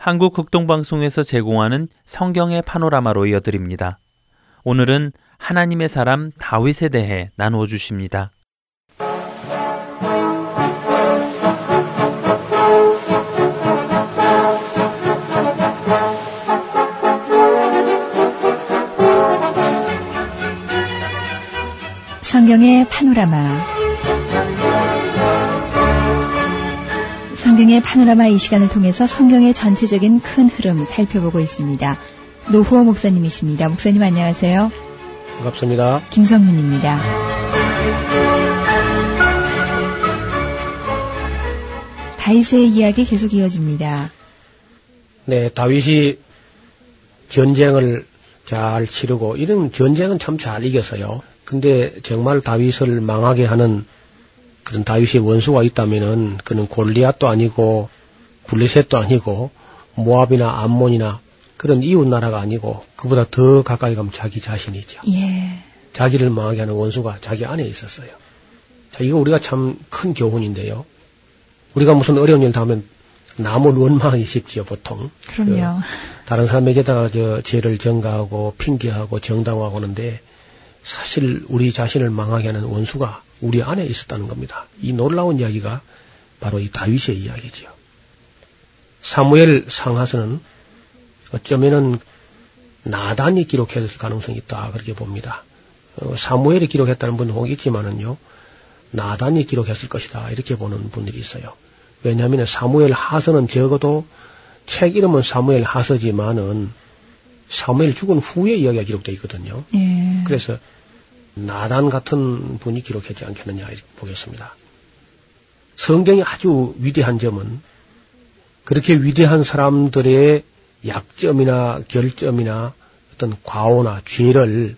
한국 극동방송에서 제공하는 성경의 파노라마로 이어드립니다. 오늘은 하나님의 사람 다윗에 대해 나누어 주십니다. 성경의 파노라마 성경의 파노라마 이 시간을 통해서 성경의 전체적인 큰 흐름 살펴보고 있습니다. 노후호 목사님이십니다. 목사님 안녕하세요. 반갑습니다. 김성문입니다. 다윗의 이야기 계속 이어집니다. 네, 다윗이 전쟁을 잘 치르고 이런 전쟁은 참 잘 이겼어요. 근데 정말 다윗을 망하게 하는 그런 다윗의 원수가 있다면은 그는 골리앗도 아니고 블레셋도 아니고 모압이나 암몬이나 그런 이웃 나라가 아니고 그보다 더 가까이 가면 자기 자신이죠. 예. 자기를 망하게 하는 원수가 자기 안에 있었어요. 자, 이거 우리가 참 큰 교훈인데요. 우리가 무슨 어려운 일 당하면 남을 원망하기 쉽지요, 보통. 그럼요. 그 다른 사람에게다가 저 죄를 전가하고 핑계하고 정당화하고 하는데 사실 우리 자신을 망하게 하는 원수가 우리 안에 있었다는 겁니다. 이 놀라운 이야기가 바로 이 다윗의 이야기지요. 사무엘 상하서는 어쩌면은 나단이 기록했을 가능성이 있다 그렇게 봅니다. 어, 사무엘이 기록했다는 분도 혹 있지만은요, 나단이 기록했을 것이다 이렇게 보는 분들이 있어요. 왜냐하면 사무엘 하서는 적어도 책 이름은 사무엘 하서지만은 사무엘 죽은 후에 이야기가 기록되어 있거든요. 예. 그래서 나단 같은 분이 기록했지 않겠느냐 이렇게 보겠습니다. 성경이 아주 위대한 점은 그렇게 위대한 사람들의 약점이나 결점이나 어떤 과오나 죄를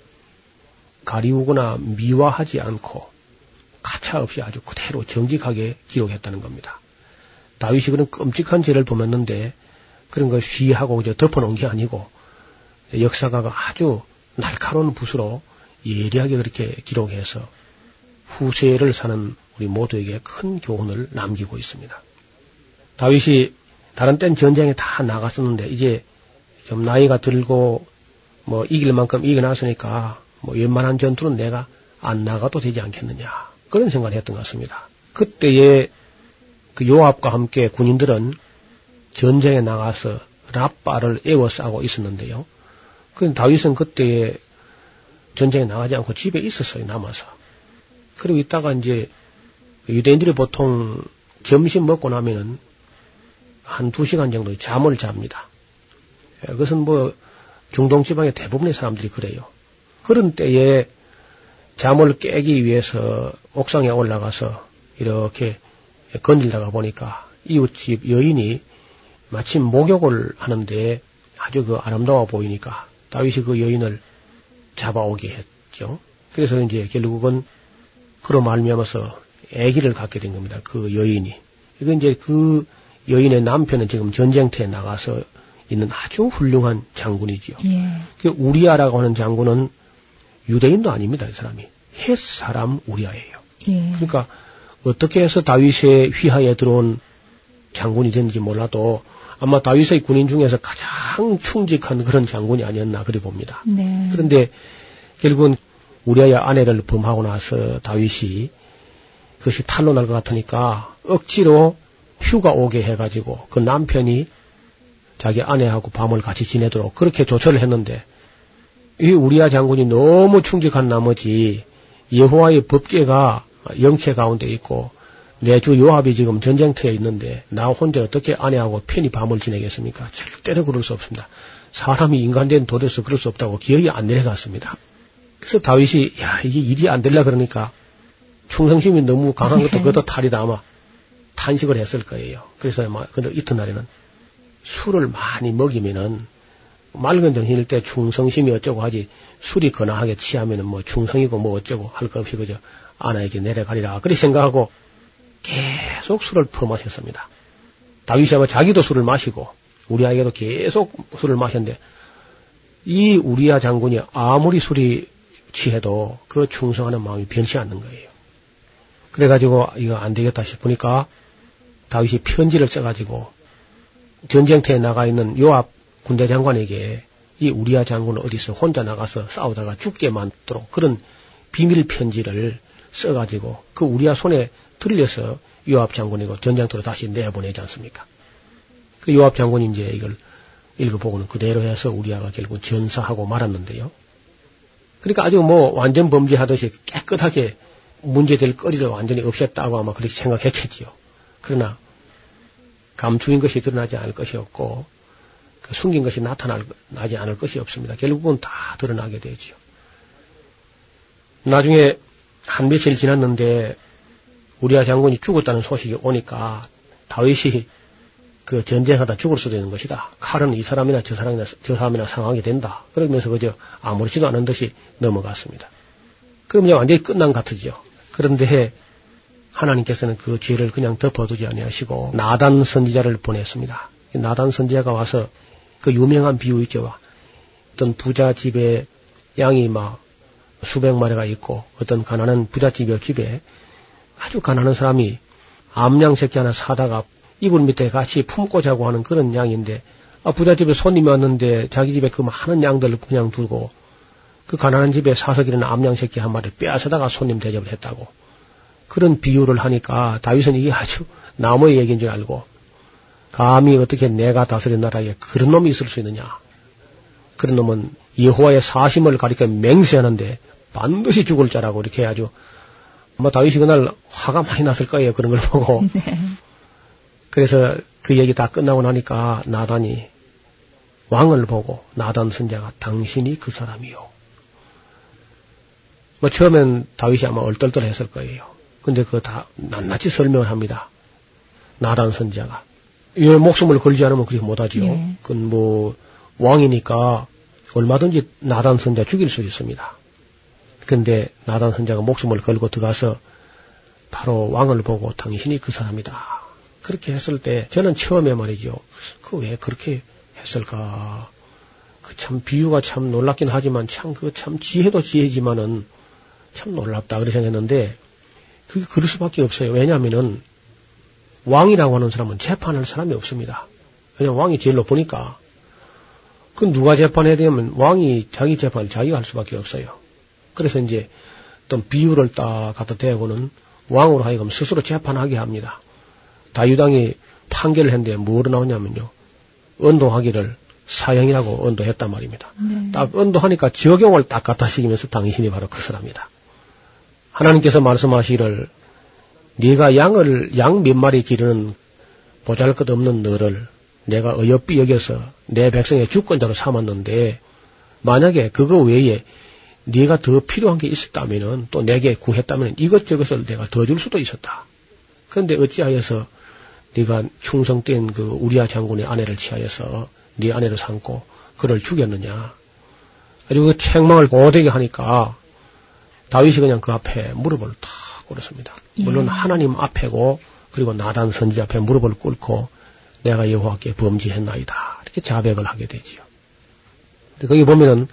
가리우거나 미화하지 않고 가차없이 아주 그대로 정직하게 기록했다는 겁니다. 다윗이 그런 끔찍한 죄를 범했는데 그런 걸 쉬하고 덮어놓은 게 아니고 역사가가 아주 날카로운 붓으로 예리하게 그렇게 기록해서 후세를 사는 우리 모두에게 큰 교훈을 남기고 있습니다. 다윗이 다른 땐 전쟁에 다 나갔었는데 이제 좀 나이가 들고 뭐 이길 만큼 이겨놨으니까 뭐 웬만한 전투는 내가 안 나가도 되지 않겠느냐 그런 생각을 했던 것 같습니다. 그때에 그 요압과 함께 군인들은 전쟁에 나가서 라빠를 에워싸고 있었는데요. 그 다윗은 그때에 전쟁에 나가지 않고 집에 있었어요, 남아서. 그리고 있다가 이제 유대인들이 보통 점심 먹고 나면은 한 두 시간 정도 잠을 잡니다. 예, 그것은 뭐 중동 지방의 대부분의 사람들이 그래요. 그런 때에 잠을 깨기 위해서 옥상에 올라가서 이렇게 건질다가 보니까 이웃집 여인이 마침 목욕을 하는데 아주 그 아름다워 보이니까 다윗이 그 여인을 잡아오게 했죠. 그래서 이제 결국은 그로 말미암아서 아기를 갖게 된 겁니다. 그 여인이. 이건 이제 그 여인의 남편은 지금 전쟁터에 나가서 있는 아주 훌륭한 장군이지요. 예. 그 우리아라고 하는 장군은 유대인도 아닙니다. 이 사람이 햇 사람 우리아예요. 예. 그러니까 어떻게 해서 다윗의 휘하에 들어온 장군이 됐는지 몰라도 아마 다윗의 군인 중에서 가장 충직한 그런 장군이 아니었나 그리 봅니다. 네. 그런데 결국은 우리아의 아내를 범하고 나서 다윗이 그것이 탄로 날 것 같으니까 억지로 휴가 오게 해가지고 그 남편이 자기 아내하고 밤을 같이 지내도록 그렇게 조처를 했는데 이 우리아 장군이 너무 충직한 나머지 여호와의 법계가 영체 가운데 있고 내 주 요압이 지금 전쟁터에 있는데 나 혼자 어떻게 아내하고 편히 밤을 지내겠습니까? 절대로 그럴 수 없습니다. 사람이 인간된 도대서 그럴 수 없다고 기억이 안 내려갔습니다. 그래서 다윗이 야 이게 일이 안 될라 그러니까 충성심이 너무 강한 것도 그것도 탈이다 아마 탄식을 했을 거예요. 그래서 아마 근데 이튿날에는 술을 많이 먹이면은 맑은 정신일 때 충성심이 어쩌고 하지 술이 거나하게 취하면은 뭐 충성이고 뭐 어쩌고 할 것 없이 그저 아내에게 내려가리라 그렇게 생각하고 계속 술을 퍼마셨습니다. 다윗이 아마 자기도 술을 마시고 우리아에게도 계속 술을 마셨는데 이 우리아 장군이 아무리 술이 취해도 그 충성하는 마음이 변치 않는 거예요. 그래가지고 이거 안 되겠다 싶으니까 다윗이 편지를 써가지고 전쟁터에 나가 있는 요압 군대 장관에게 이 우리아 장군은 어디서 혼자 나가서 싸우다가 죽게 만도록 그런 비밀 편지를 써가지고 그 우리아 손에 들려서 요압 장군이고 전쟁터로 다시 내보내지 않습니까? 그 요압 장군이 이제 이걸 읽어보고는 그대로 해서 우리아가 결국 전사하고 말았는데요. 그러니까 아주 뭐 완전 범죄하듯이 깨끗하게 문제될 거리를 완전히 없앴다고 아마 그렇게 생각했겠지요. 그러나 감추인 것이 드러나지 않을 것이었고 그 숨긴 것이 나타나지 않을 것이 없습니다. 결국은 다 드러나게 되지요. 나중에 한 며칠 지났는데 우리아 장군이 죽었다는 소식이 오니까 다윗이 그 전쟁하다 죽을 수도 있는 것이다. 칼은 이 사람이나 저 사람이나 저 사람이나 상하게 된다. 그러면서 그저 아무렇지도 않은 듯이 넘어갔습니다. 그럼 이제 완전히 끝난 같으죠. 그런데 하나님께서는 그 죄를 그냥 덮어두지 아니하시고 나단 선지자를 보냈습니다. 나단 선지자가 와서 그 유명한 비유 있죠. 어떤 부자 집에 양이 막 수백 마리가 있고 어떤 가난한 부잣집 옆집에 아주 가난한 사람이 암양 새끼 하나 사다가 이불 밑에 같이 품고 자고 하는 그런 양인데 아, 부잣집에 손님이 왔는데 자기 집에 그 많은 양들을 그냥 두고 그 가난한 집에 사서 기르는 암양 새끼 한 마리 빼앗아다가 손님 대접을 했다고. 그런 비유를 하니까 다윗은 이게 아주 나무의 얘기인 줄 알고 감히 어떻게 내가 다스린 나라에 그런 놈이 있을 수 있느냐. 그런 놈은 여호와의 사심을 가리켜 맹세하는데 반드시 죽을 자라고 이렇게 아주 아마 다윗이 그날 화가 많이 났을 거예요. 그런 걸 보고. 네. 그래서 그 얘기 다 끝나고 나니까 나단이 왕을 보고 나단 선자가 당신이 그 사람이요. 뭐 처음엔 다윗이 아마 얼떨떨 했을 거예요. 근데 그거 다 낱낱이 설명을 합니다. 나단 선자가. 이 목숨을 걸지 않으면 그렇게 못하지요. 네. 그건 뭐 왕이니까 얼마든지 나단 선자 죽일 수 있습니다. 근데 나단 선자가 목숨을 걸고 들어가서 바로 왕을 보고 당신이 그 사람이다. 그렇게 했을 때 저는 처음에 말이죠. 그 왜 그렇게 했을까? 그 참 비유가 참 놀랍긴 하지만 참그참 지혜도 지혜지만은 참 놀랍다 그렇게 생각했는데 그게 그럴 수밖에 없어요. 왜냐하면은 왕이라고 하는 사람은 재판할 사람이 없습니다. 그냥 왕이 제일 높으니까 그 누가 재판해야 되면 왕이 자기 재판을 자기가 할 수밖에 없어요. 그래서 이제 어떤 비유를 딱 갖다 대고는 왕으로 하여금 스스로 재판하게 합니다. 다유당이 판결을 했는데 뭐로 나오냐면요. 언도하기를 사형이라고 언도했단 말입니다. 네. 딱 언도하니까 적용을 딱 갖다 시키면서 당신이 바로 그 사람이다. 하나님께서 말씀하시기를 네가 양을 양 몇 마리 기르는 보잘것없는 너를 내가 어여삐 여겨서 내 백성의 주권자로 삼았는데 만약에 그거 외에 네가 더 필요한 게 있었다면은 또 내게 구했다면 이것저것을 내가 더 줄 수도 있었다. 그런데 어찌하여서 네가 충성된 그 우리아 장군의 아내를 취하여서 네 아내를 삼고 그를 죽였느냐. 그리고 그 책망을 못되게 하니까 다윗이 그냥 그 앞에 무릎을 탁 꿇었습니다. 물론 예. 하나님 앞에고 그리고 나단 선지 앞에 무릎을 꿇고 내가 여호와께 범죄했나이다. 이렇게 자백을 하게 되지요. 거기 보면은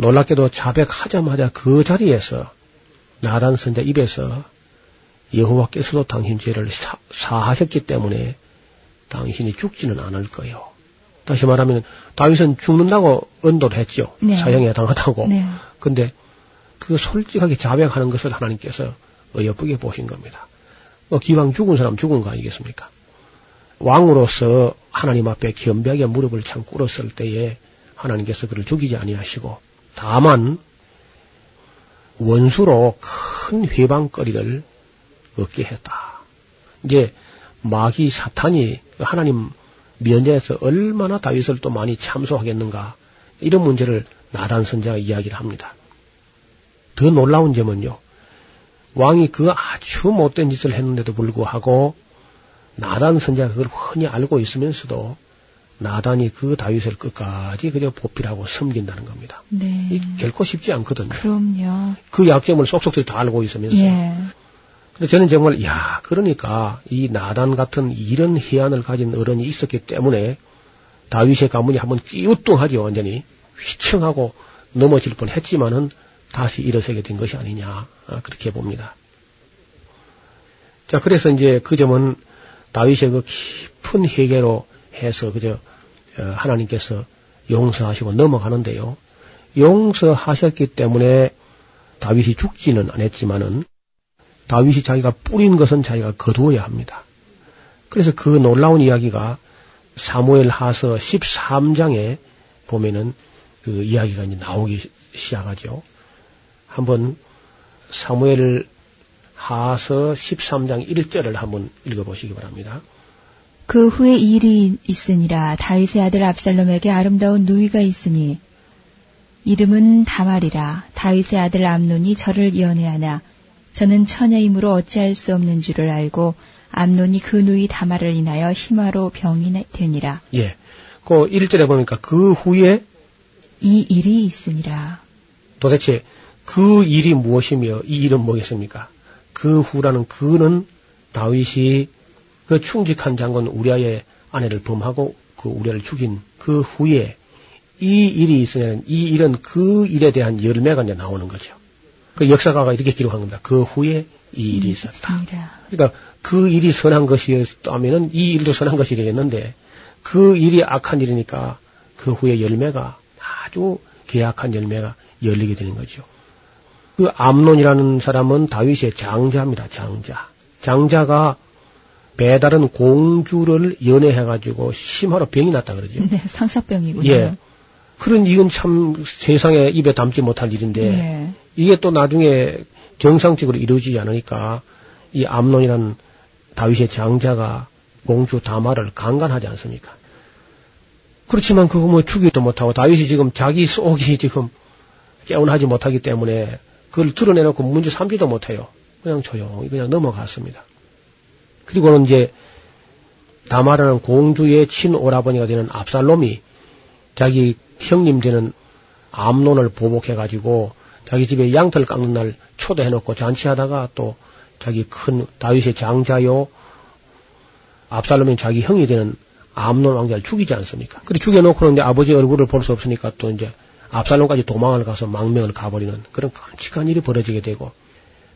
놀랍게도 자백하자마자 그 자리에서 나단 선자 입에서 여호와께서도 당신 죄를 사, 하셨기 때문에 당신이 죽지는 않을 거요. 다시 말하면 다윗은 죽는다고 언도를 했죠. 네. 사형에 당하다고. 네. 근데 그 솔직하게 자백하는 것을 하나님께서 어여쁘게 보신 겁니다. 뭐 기왕 죽은 사람 죽은 거 아니겠습니까? 왕으로서 하나님 앞에 겸비하게 무릎을 참 꿇었을 때에 하나님께서 그를 죽이지 아니하시고 다만 원수로 큰 회방거리를 얻게 했다. 이제 마귀 사탄이 하나님 면전에서 얼마나 다윗을 또 많이 참소하겠는가 이런 문제를 나단 선자가 이야기를 합니다. 더 놀라운 점은요. 왕이 그 아주 못된 짓을 했는데도 불구하고 나단 선자가 그걸 흔히 알고 있으면서도 나단이 그 다윗을 끝까지 그저 보필하고 섬긴다는 겁니다. 네. 이 결코 쉽지 않거든요. 그럼요. 그 약점을 쏙쏙들이 다 알고 있으면서. 예. 근데 저는 정말 야 그러니까 이 나단 같은 이런 해안을 가진 어른이 있었기 때문에 다윗의 가문이 한번 끼우뚱하죠 완전히 휘청하고 넘어질 뻔했지만은 다시 일어서게 된 것이 아니냐 아, 그렇게 봅니다. 자 그래서 이제 그 점은 다윗의 그 깊은 회개로 해서 그저 어, 하나님께서 용서하시고 넘어가는데요. 용서하셨기 때문에 다윗이 죽지는 않았지만은 다윗이 자기가 뿌린 것은 자기가 거두어야 합니다. 그래서 그 놀라운 이야기가 사무엘 하서 13장에 보면은 그 이야기가 이제 나오기 시작하죠. 한번 사무엘 하서 13장 1절을 한번 읽어보시기 바랍니다. 그 후에 이 일이 있으니라 다윗의 아들 압살롬에게 아름다운 누이가 있으니 이름은 다말이라 다윗의 아들 암논이 저를 연애하나 저는 처녀이므로 어찌할 수 없는 줄을 알고 암논이 그 누이 다말을 인하여 심화로 병이 되니라 예. 그 1절에 보니까 그 후에 이 일이 있으니라 도대체 그 일이 무엇이며 이 일은 뭐겠습니까? 그 후라는 그는 다윗이 그 충직한 장군 우리아의 아내를 범하고 그 우리아를 죽인 그 후에 이 일이 있으면 이 일은 그 일에 대한 열매가 이제 나오는 거죠. 그 역사가가 이렇게 기록한 겁니다. 그 후에 이 일이 있었다. 있습니다. 그러니까 그 일이 선한 것이었다면은 이 일도 선한 것이 되겠는데 그 일이 악한 일이니까 그 후에 열매가 아주 계약한 열매가 열리게 되는 거죠. 그 암론이라는 사람은 다윗의 장자입니다. 장자. 장자가 배다른 공주를 연애해가지고 심하로 병이 났다 그러죠. 네, 상사병이군요. 예. 그런 이건 참 세상에 입에 담지 못할 일인데 예. 이게 또 나중에 정상적으로 이루어지지 않으니까 이 암론이라는 다윗의 장자가 공주 다말을 강간하지 않습니까? 그렇지만 그거 뭐 죽이도 못하고 다윗이 지금 자기 속이 지금 깨어나지 못하기 때문에 그걸 드러내놓고 문제 삼지도 못해요. 그냥 조용히 그냥 넘어갔습니다. 그리고는 이제 다말하는 공주의 친오라버니가 되는 압살롬이 자기 형님 되는 암론을 보복해가지고 자기 집에 양털 깎는 날 초대해놓고 잔치하다가 또 자기 큰 다윗의 장자요 압살롬이 자기 형이 되는 암론 왕자를 죽이지 않습니까? 그래 죽여놓고는 이제 아버지 얼굴을 볼 수 없으니까 또 이제 압살롬까지 도망을 가서 망명을 가버리는 그런 끔찍한 일이 벌어지게 되고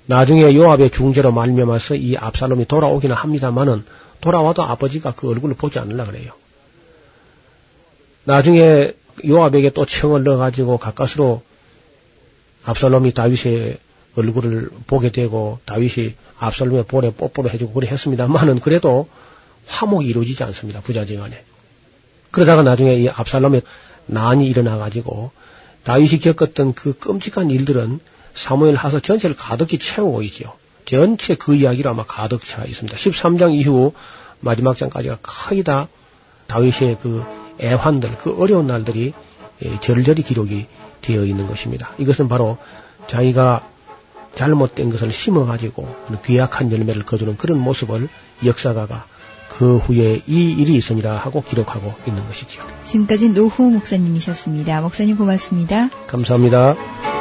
나중에 요압의 중재로 말미암아서 이 압살롬이 돌아오기는 합니다만은 돌아와도 아버지가 그 얼굴을 보지 않으려 그래요. 나중에 요압에게 또 청을 넣어가지고 가까스로 압살롬이 다윗의 얼굴을 보게 되고 다윗이 압살롬의 볼에 뽀뽀를 해주고 그래 했습니다만은 그래도 화목이 이루어지지 않습니다. 부자지간에. 그러다가 나중에 이 압살롬의 난이 일어나가지고 다윗이 겪었던 그 끔찍한 일들은 사무엘 하서 전체를 가득히 채우고 있죠. 전체 그 이야기로 아마 가득 차 있습니다. 13장 이후 마지막 장까지가 거의 다 다윗의 그 애환들, 그 어려운 날들이 예, 절절히 기록이 되어 있는 것입니다. 이것은 바로 자기가 잘못된 것을 심어가지고 귀약한 열매를 거두는 그런 모습을 역사가가 그 후에 이 일이 있으니라 하고 기록하고 있는 것이지요. 지금까지 노후 목사님이셨습니다. 목사님 고맙습니다. 감사합니다.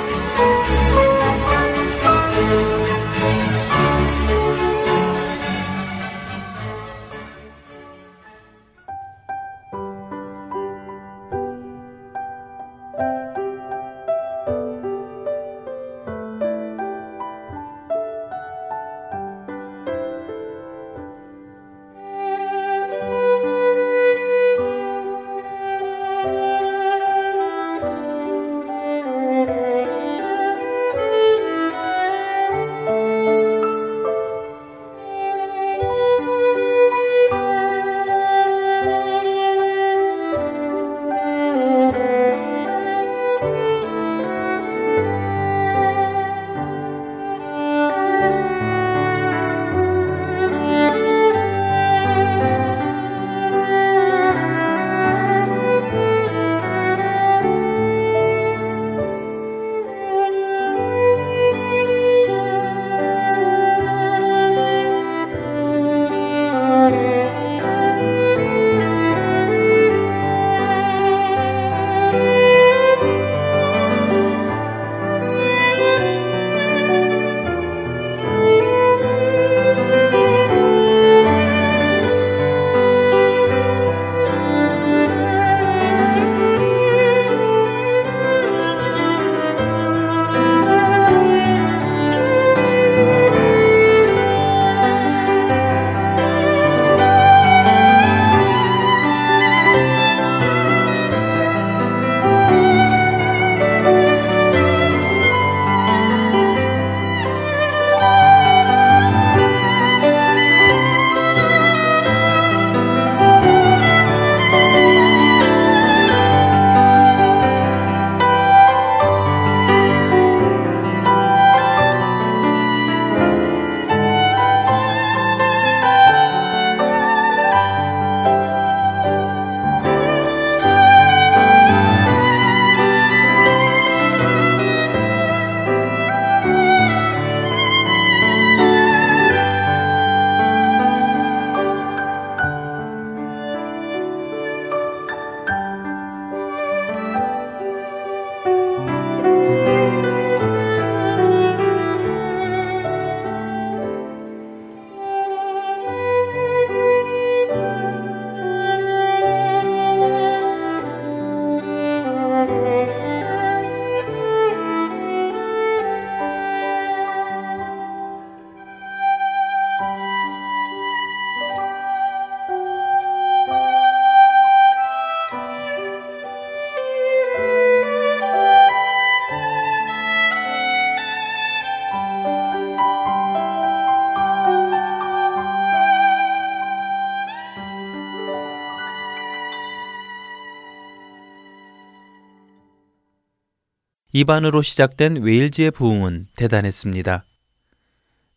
입안으로 시작된 웨일즈의 부흥은 대단했습니다.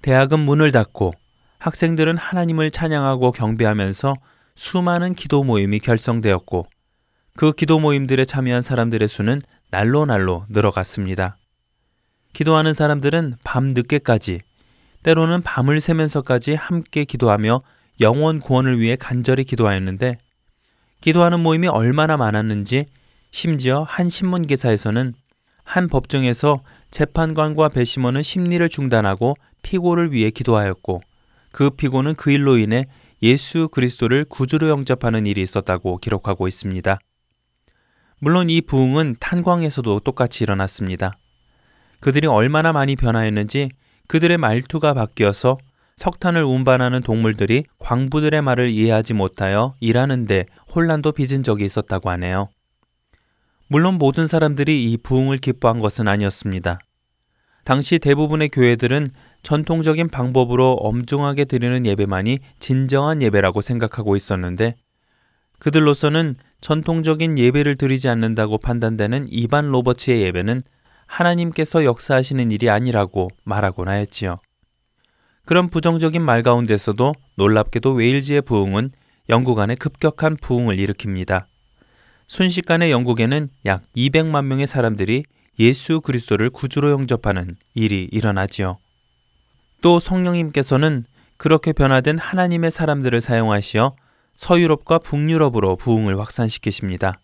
대학은 문을 닫고 학생들은 하나님을 찬양하고 경배하면서 수많은 기도 모임이 결성되었고 그 기도 모임들에 참여한 사람들의 수는 날로 날로 늘어갔습니다. 기도하는 사람들은 밤 늦게까지 때로는 밤을 새면서까지 함께 기도하며 영원 구원을 위해 간절히 기도하였는데 기도하는 모임이 얼마나 많았는지 심지어 한 신문 기사에서는 한 법정에서 재판관과 배심원은 심리를 중단하고 피고를 위해 기도하였고 그 피고는 그 일로 인해 예수 그리스도를 구주로 영접하는 일이 있었다고 기록하고 있습니다. 물론 이 부흥은 탄광에서도 똑같이 일어났습니다. 그들이 얼마나 많이 변화했는지 그들의 말투가 바뀌어서 석탄을 운반하는 동물들이 광부들의 말을 이해하지 못하여 일하는데 혼란도 빚은 적이 있었다고 하네요. 물론 모든 사람들이 이 부흥을 기뻐한 것은 아니었습니다. 당시 대부분의 교회들은 전통적인 방법으로 엄중하게 드리는 예배만이 진정한 예배라고 생각하고 있었는데 그들로서는 전통적인 예배를 드리지 않는다고 판단되는 이반 로버츠의 예배는 하나님께서 역사하시는 일이 아니라고 말하곤 하였지요. 그런 부정적인 말 가운데서도 놀랍게도 웨일즈의 부흥은 영국 안에 급격한 부흥을 일으킵니다. 순식간에 영국에는 약 200만 명의 사람들이 예수 그리스도를 구주로 영접하는 일이 일어나지요. 또 성령님께서는 그렇게 변화된 하나님의 사람들을 사용하시어 서유럽과 북유럽으로 부흥을 확산시키십니다.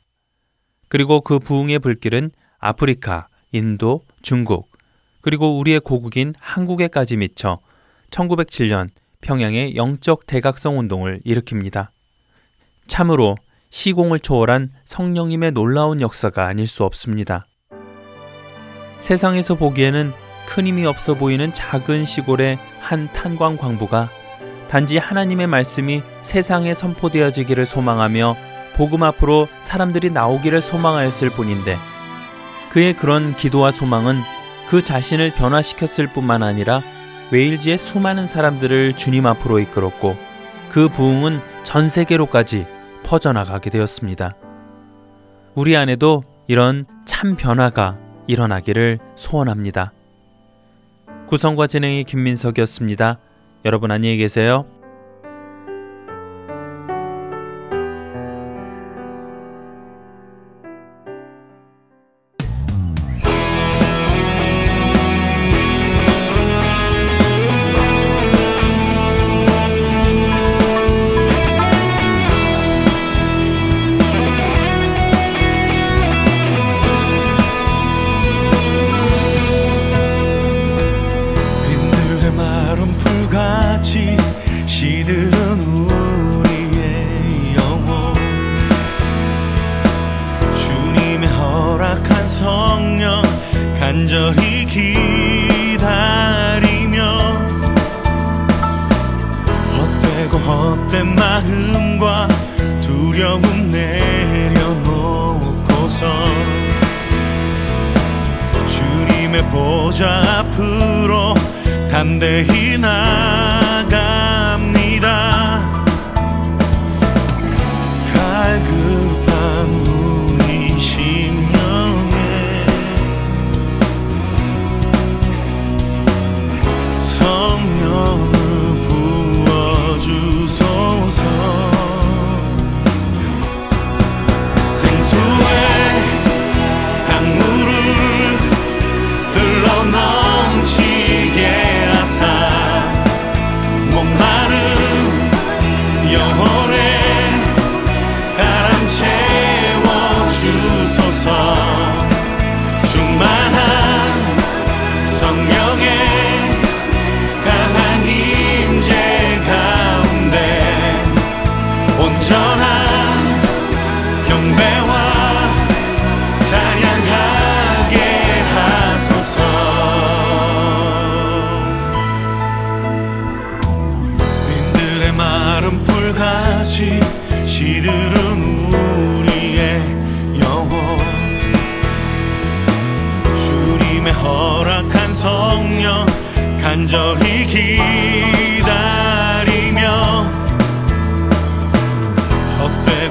그리고 그 부흥의 불길은 아프리카, 인도, 중국, 그리고 우리의 고국인 한국에까지 미쳐 1907년 평양의 영적 대각성 운동을 일으킵니다. 참으로 시공을 초월한 성령님의 놀라운 역사가 아닐 수 없습니다. 세상에서 보기에는 큰 힘이 없어 보이는 작은 시골의 한 탄광 광부가 단지 하나님의 말씀이 세상에 선포되어지기를 소망하며 복음 앞으로 사람들이 나오기를 소망하였을 뿐인데 그의 그런 기도와 소망은 그 자신을 변화시켰을 뿐만 아니라 웨일즈의 수많은 사람들을 주님 앞으로 이끌었고 그 부흥은 전 세계로까지 퍼져나가게 되었습니다. 우리 안에도 이런 참 변화가 일어나기를 소원합니다. 구성과 진행의 김민석이었습니다. 여러분 안녕히 계세요.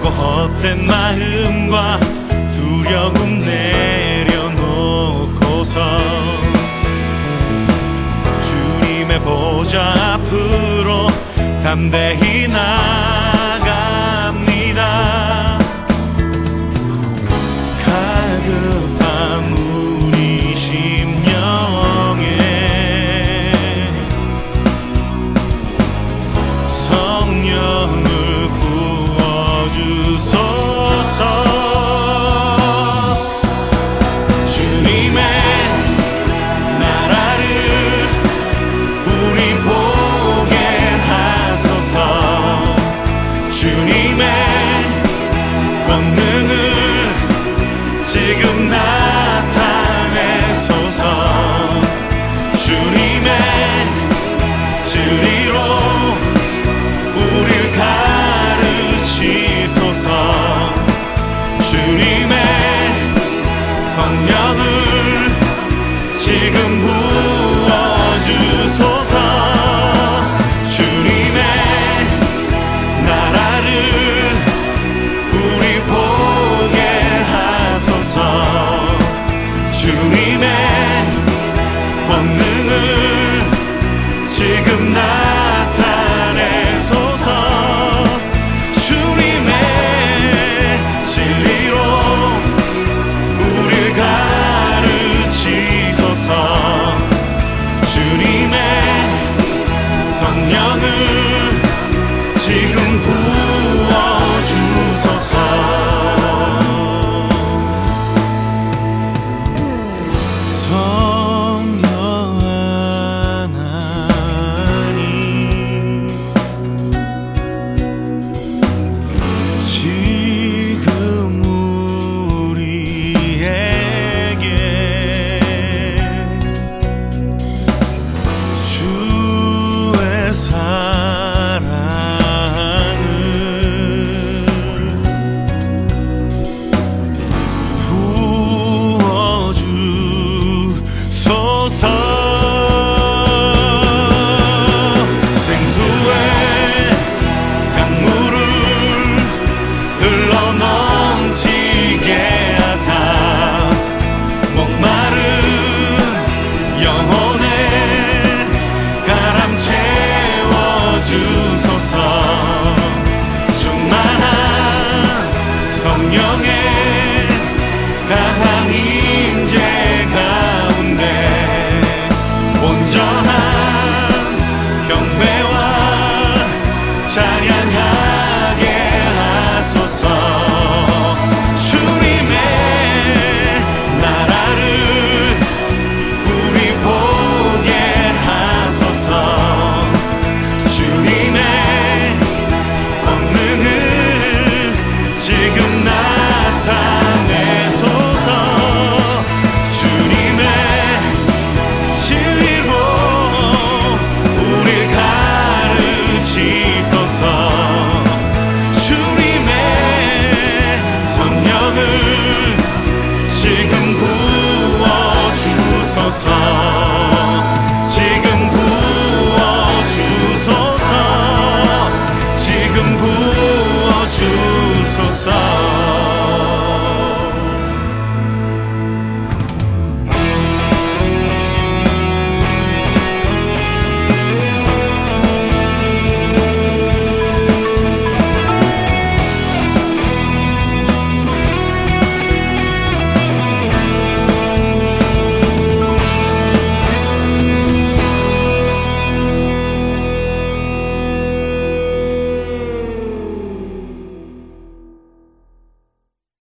사고 헛된 마음과 두려움 내려놓고서 주님의 보좌 앞으로 담대히 나